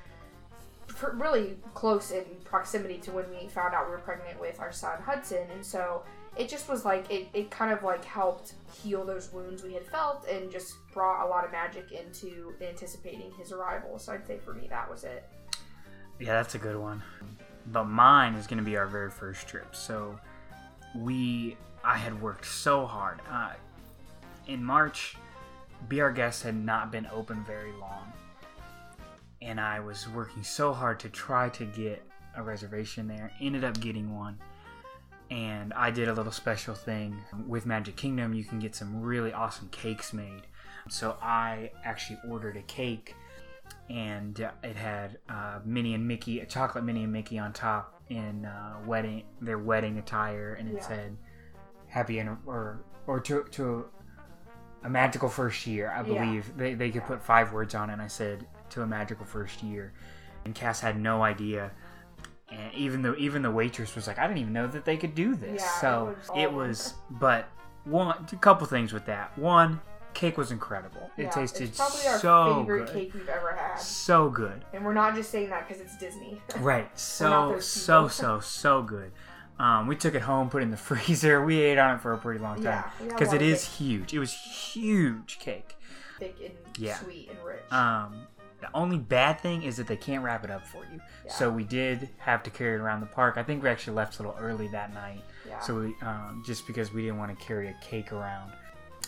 really close in proximity to when we found out we were pregnant with our son hudson and so it just was like it, it kind of like helped heal those wounds we had felt and just brought a lot of magic into anticipating his arrival so i'd say for me that was it Yeah, that's a good one. But mine is going to be our very first trip. So we, I had worked so hard. Uh, in March, Be Our Guest had not been open very long. And I was working so hard to try to get a reservation there. Ended up getting one. And I did a little special thing with Magic Kingdom. You can get some really awesome cakes made. So I actually ordered a cake and it had uh, Minnie and Mickey, a chocolate Minnie and Mickey on top in uh, wedding their wedding attire, and it Yeah. said "Happy and or or to to a magical first year." I Yeah. believe they they could put five words on it. and I said to a magical first year, and Cass had no idea. And even though even the waitress was like, I didn't even know that they could do this. Yeah, it so was it was, but one, a couple things with that. One, cake was incredible. It tasted it's probably our so favorite good cake we've ever had so good. and we're not just saying that because it's disney Right. So so so so good. Um, we took it home, put it in the freezer. We ate on it for a pretty long time Yeah, we had a because lot it is huge. It was huge cake. thick and Yeah. sweet and rich Um, the only bad thing is that they can't wrap it up for you. Yeah. So we did have to carry it around the park. I think we actually left a little early that night. yeah So we um, just because we didn't want to carry a cake around.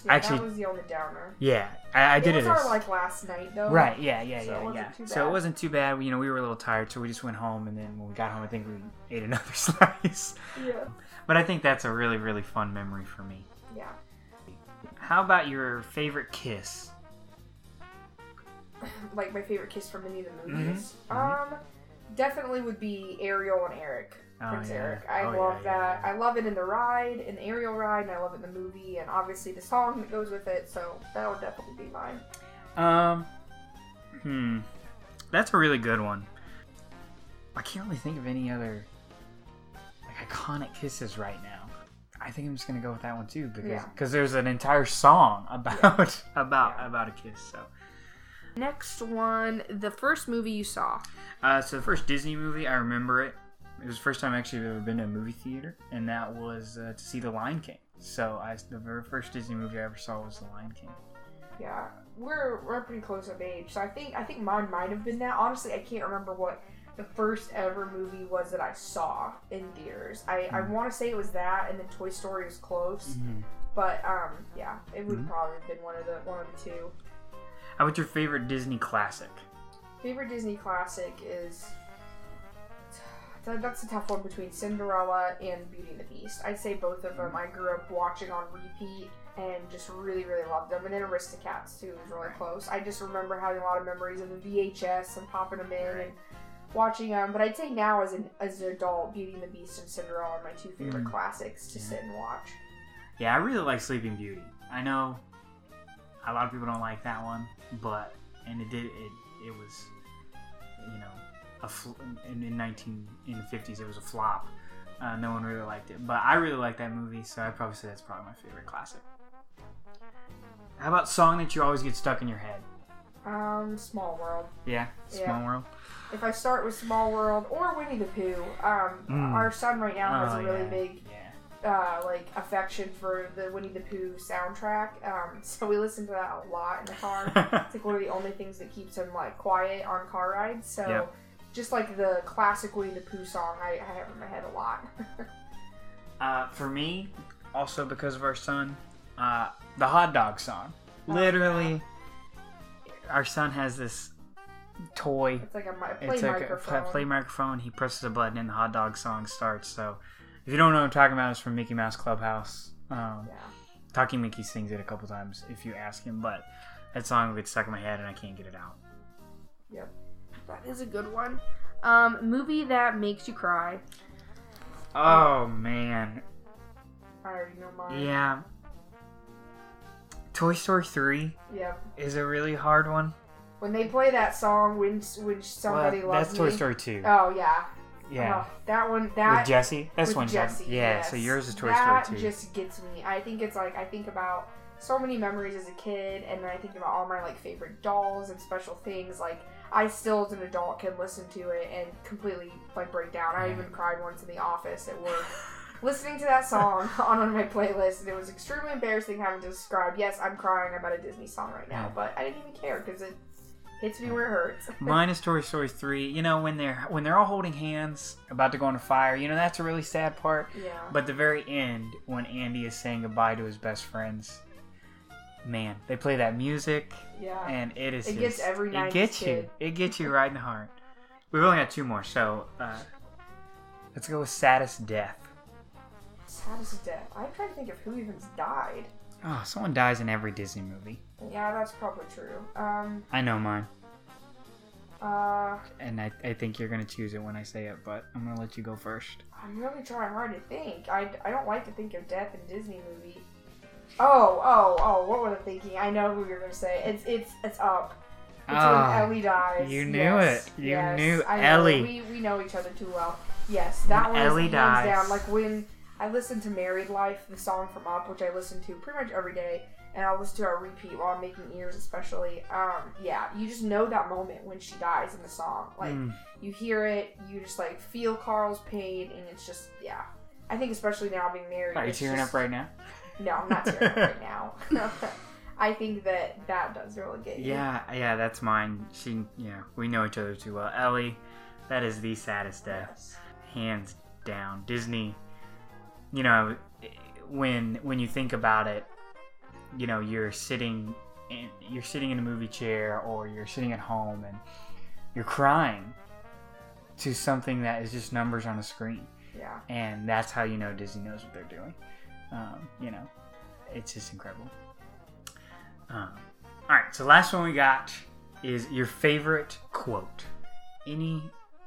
Yeah, actually- that was the only downer Yeah, I, I did it it. was our like last night though Right, yeah, yeah, So yeah, yeah. So it wasn't too bad. You know, we were a little tired, so we just went home, and then when we got home, I think we ate another slice. yeah But I think that's a really, really fun memory for me. yeah How about your favorite kiss? like my favorite kiss from any of the movies. mhm. Um, definitely would be Ariel and Eric, Oh, Prince yeah. Eric. I Oh, love yeah, that. yeah. I love it in the ride, in the Ariel ride, and I love it in the movie, and obviously the song that goes with it. So that would definitely be mine. Um, hmm, that's a really good one. I can't really think of any other like iconic kisses right now. I think I'm just gonna go with that one too because Yeah. because there's an entire song about about Yeah. about a kiss. So, Next one, the first movie you saw. uh, so the first Disney movie I remember it. It was the first time actually I've ever been to a movie theater, and that was uh, to see The Lion King. So I the very first Disney movie I ever saw was The Lion King. Yeah, we're we're pretty close of age, so I think I think mine might have been that. Honestly, I can't remember what the first ever movie was that I saw in theaters. I, I want to say it was that, and then Toy Story was close. But um, yeah, it would Mhm. probably have been one of the one of the two. How about your favorite Disney classic? Favorite Disney classic is that- that's a tough one between Cinderella and Beauty and the Beast. I'd say both of them I grew up watching on repeat and just really really loved them. And then Aristocats too was really close. I just remember having a lot of memories of the VHS and popping them in and watching them. But I'd say now as an as an adult, Beauty and the Beast and Cinderella are my two favorite Mm. classics to Yeah. sit and watch. Yeah, I really like Sleeping Beauty. I know a lot of people don't like that one, but and it did it it was you know a fl- in, in 19 in the 50s it was a flop. Uh, no one really liked it, but I really like that movie, so I'd probably say that's probably my favorite classic. How about song that you always get stuck in your head? Um, Small World. Yeah, Yeah. Small World. If I start with Small World or Winnie the Pooh, um, Mm. our son right now has Oh, a really yeah, big Yeah. uh, like affection for the Winnie the Pooh soundtrack. Um, so we listen to that a lot in the car. it's like one of the only things that keeps him like quiet on car rides. So Yep. Just like the classic Winnie the Pooh song, I, I have in my head a lot. Uh, for me, also because of our son, uh, the hot dog song. Literally, our son has this toy. it's like a mi- play It's like a microphone. play, play microphone. He presses a button and the hot dog song starts. So, if you don't know what I'm talking about, it's from Mickey Mouse Clubhouse. Um, yeah. Talking Mickey sings it a couple times if you ask him, but that song gets stuck in my head and I can't get it out. Yep. That is a good one. Um, movie that makes you cry. Oh man, I already know mine. yeah. Toy Story 3 Yep. is a really hard one. When they play that song, when when somebody Well, loves that's me. Toy Story 2. Oh yeah. Yeah. Oh, that one. That with Jesse. This with one's Jesse. Yeah. yes. So yours is Toy that Story 2. That just gets me. I think it's like I think about so many memories as a kid, and then I think about all my like favorite dolls and special things. Like I still, as an adult, can listen to it and completely like break down. I even cried once in the office at work. Listening to that song on one of my playlists, and it was extremely embarrassing having to describe. Yes, I'm crying about a Disney song right now, but I didn't even care because it hits me where it hurts. Mine is Toy Story 3. You know when they're when they're all holding hands about to go on a fire. You know that's a really sad part. yeah, But the very end, when Andy is saying goodbye to his best friends, man, they play that music, yeah. and it is. It gets just- every It 90s gets you. It gets you right in the heart. We've only got two more, so uh, let's go with saddest death. Saddest death. I'm trying to think of who even's died. Oh, someone dies in every Disney movie. Yeah, that's probably true. Um, I know mine, uh, and I, I think you're gonna choose it when I say it, but I'm gonna let you go first. I'm really trying hard to think. I, I don't like to think of death in Disney movie. Oh, oh, oh, what was I thinking? I know who you're gonna say. It's it's it's up. It's Ah, when Ellie dies. you knew Yes, it. You yes, knew I know. Ellie. We, we know each other too well. Yes, that When was Ellie dies. down. Like when I listen to Married Life, the song from Up, which I listen to pretty much every day, and I'll listen to it repeat while I'm making ears, especially. Um, yeah, you just know that moment when she dies in the song. Like Mm. you hear it, you just like feel Carl's pain, and it's just yeah. I think especially now being married. Are you tearing just- up right now? No, I'm not tearing up right now. I think that that does really get you. Yeah, yeah, that's mine. She, yeah, we know each other too well. Ellie, that is the saddest death, Yes. hands down. Disney, you know, when when you think about it, you know, you're sitting, in, you're sitting in a movie chair or you're sitting at home and you're crying to something that is just numbers on a screen, Yeah. and that's how you know Disney knows what they're doing. Um, you know, it's just incredible. Um, all right, so last one we got is your favorite quote. Any,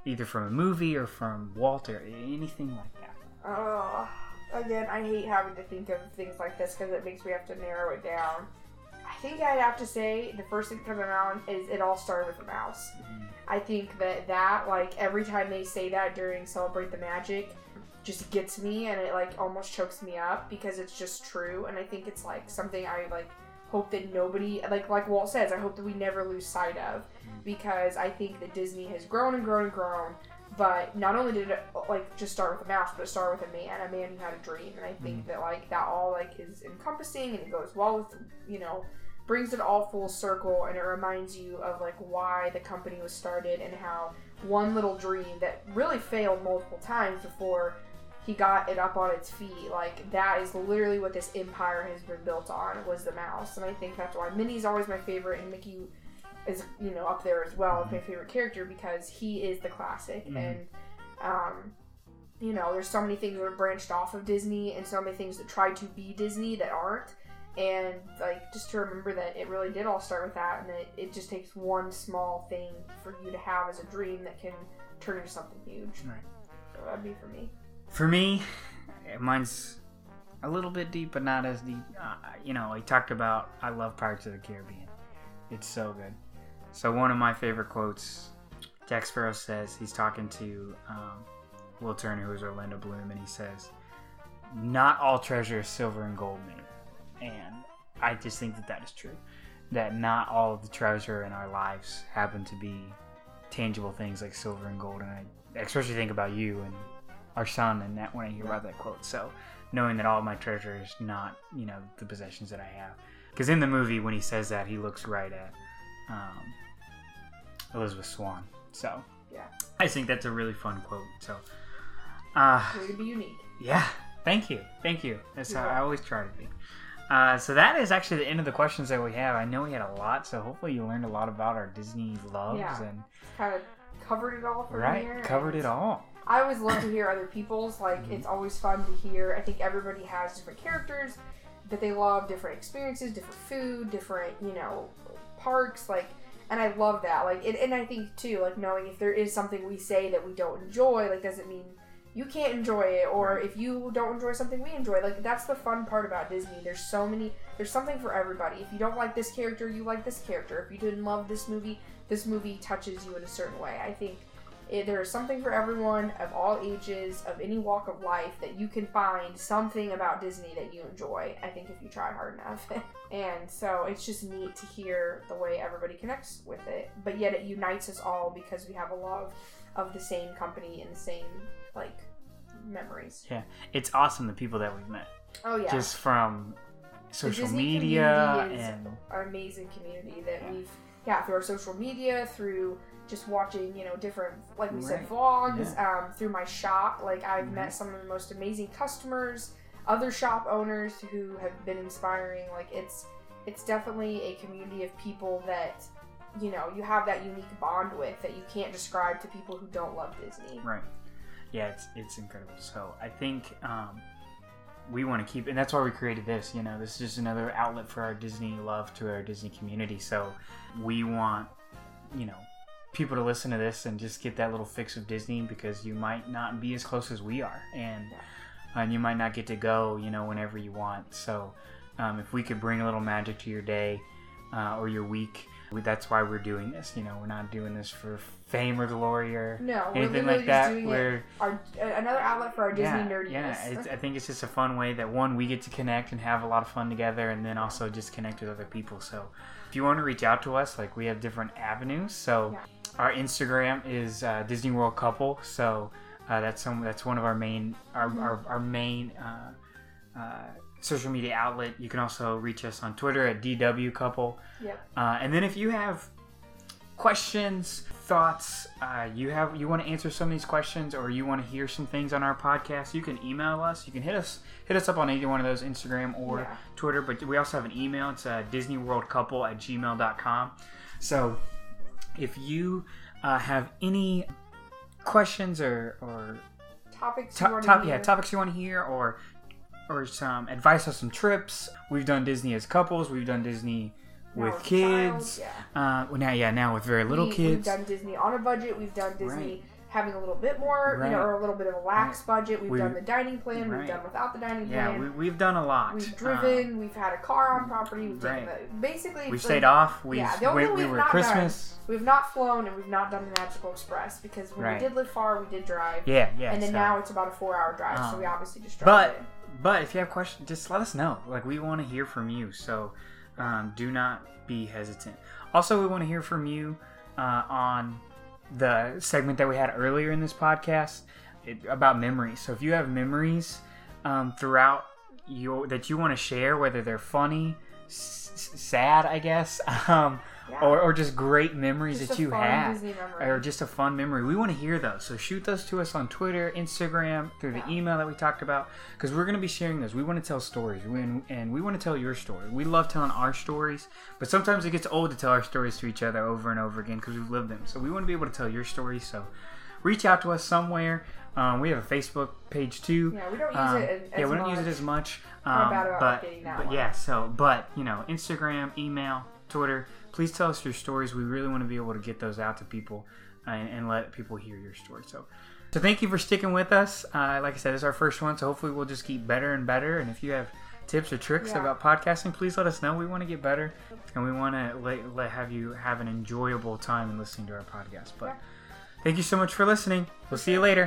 either from a movie or from Walt or, anything like that. Oh, again, I hate having to think of things like this because it makes me have to narrow it down. I think I'd have to say the first thing that comes to mind is it all started with a mouse. I think that that like every time they say that during Celebrate the Magic just gets me and it like almost chokes me up because it's just true. And I think it's like something I like hope that nobody like like Walt says I hope that we never lose sight of because I think that Disney has grown and grown and grown. But not only did it like just start with a mouse but it started with a man a man who had a dream. And I think mm-hmm. that like that all like is encompassing and it goes well with you know brings it all full circle and it reminds you of like why the company was started and how one little dream that really failed multiple times before he got it up on its feet. Like that is literally what this empire has been built on was the mouse. And i think that's why minnie's always my favorite and mickey is you know up there as well as my favorite character because he is the classic. Mhm. and um you know there's so many things that are branched off of disney and so many things that try to be disney that aren't. And like just to remember that it really did all start with that and that it just takes one small thing for you to have as a dream that can turn into something huge. Right. so that'd be for me For me, mine's a little bit deep, but not as deep. Uh, you know, I talked about I love Pirates of the Caribbean. It's so good. So one of my favorite quotes, Jack Sparrow says he's talking to um, Will Turner, who is Orlando Bloom, and he says, "Not all treasure is silver and gold made," and I just think that that is true. That not all of the treasure in our lives happen to be tangible things like silver and gold, and I especially think about you and our son and that when I hear about that quote. So knowing that all my treasure is not, you know, the possessions that I have. Because in the movie, when he says that, he looks right at um, Elizabeth Swann. So Yeah. I think that's a really fun quote. So, uh, way to be unique yeah, thank you, thank you. That's how I always try to be. Uh, so that is actually the end of the questions that we have. I know we had a lot, so hopefully you learned a lot about our Disney loves Yeah. and kind of covered it all right covered it all. I always love to hear other people's. Like, Mhm. it's always fun to hear. I think everybody has different characters that they love, different experiences, different food, different, you know, parks. Like, and I love that. Like, it, and I think too, like knowing if there is something we say that we don't enjoy, like, doesn't mean you can't enjoy it, or if you don't enjoy something we enjoy. Like, that's the fun part about Disney. There's so many. There's something for everybody. If you don't like this character, you like this character. If you didn't love this movie, this movie touches you in a certain way. I think there is something for everyone of all ages, of any walk of life, that you can find something about Disney that you enjoy. I think if you try hard enough. and so it's just neat to hear the way everybody connects with it, but yet it unites us all because we have a love of the same company and the same like memories. Yeah, it's awesome the people that we've met Oh yeah, just from social media is and an amazing community that Yeah. we've yeah through our social media through just watching you know different like we said Right. vlogs um, through my shop like i've Mhm. met some of the most amazing customers other shop owners who have been inspiring like it's it's definitely a community of people that you know you have that unique bond with that you can't describe to people who don't love disney right. Yeah, it's it's incredible. So I think um, we want to keep, and that's why we created this. You know, this is just another outlet for our Disney love to our Disney community. So we want, you know, people to listen to this and just get that little fix of Disney because you might not be as close as we are, and and you might not get to go, you know, whenever you want. So um, if we could bring a little magic to your day uh, or your week, we, that's why we're doing this. You know, we're not doing this for fame or glory or no we're anything like that. We're our another outlet for our disney yeah, nerdiness yeah. It's, I think it's just a fun way that one we get to connect and have a lot of fun together, and then also just connect with other people. So if you want to reach out to us, like we have different avenues. So Yeah. Our Instagram is uh, Disney World Couple. So uh, that's some that's one of our main our Mm-hmm. our, our main. Uh, uh, social media outlet you can also reach us on twitter at dw couple yep uh, and then if you have questions, thoughts, uh, you have you want to answer some of these questions, or you want to hear some things on our podcast, you can email us. You can hit us hit us up on either one of those Instagram or Yeah. Twitter. But we also have an email. It's uh, DisneyWorldCouple at gmail.com. So if you uh, have any questions or or topics you top, want top to yeah hear. topics you want to hear or or some advice on some trips we've done disney as couples we've done disney Now with a child, kids yeah. uh well, now yeah now with very little we, kids We've done Disney on a budget. We've done Disney Right. Having a little bit more, you know, or a little bit of a lax budget. We've We- done the dining plan. right. We've done without the dining yeah plan. we, we've done a lot We've Um, driven. we've had a car on property. We've taken right. the, basically. we've for- stayed off we've Yeah, the only we, thing we we've were not christmas done, we've not flown and we've not done the Magical Express because when Right. we did live far, we did drive. yeah yeah and then so- now it's about a four-hour drive, so Um, we obviously just drove. but it. but if you have questions just let us know like we want to hear from you so um, do not be hesitant also we want to hear from you uh, on the segment that we had earlier in this podcast it, about memories. So if you have memories um, throughout your that you want to share whether they're funny s- sad i guess um, Yeah. or, or just great memories Just that you have or just a fun memory. We want to hear those. So shoot those to us on Twitter, Instagram, through the Yeah. email that we talked about, because we're going to be sharing those. We want to tell stories, we, and we want to tell your story. We love telling our stories, but sometimes it gets old to tell our stories to each other over and over again because we've lived them. So we want to be able to tell your story. So reach out to us somewhere. Um, we have a Facebook page too. Yeah, we don't use Um, it as, yeah, we don't use it much. as much. We're Um, bad about but, but one. yeah, so but you know, Instagram, email, Twitter. Please tell us your stories. We really want to be able to get those out to people and, and let people hear your story. So, so thank you for sticking with us. Uh, like I said, it's our first one, so hopefully we'll just keep better and better. And if you have tips or tricks Yeah. about podcasting, please let us know. We want to get better, and we want to let, let have you have an enjoyable time in listening to our podcast. But Yeah. thank you so much for listening. We'll see you later.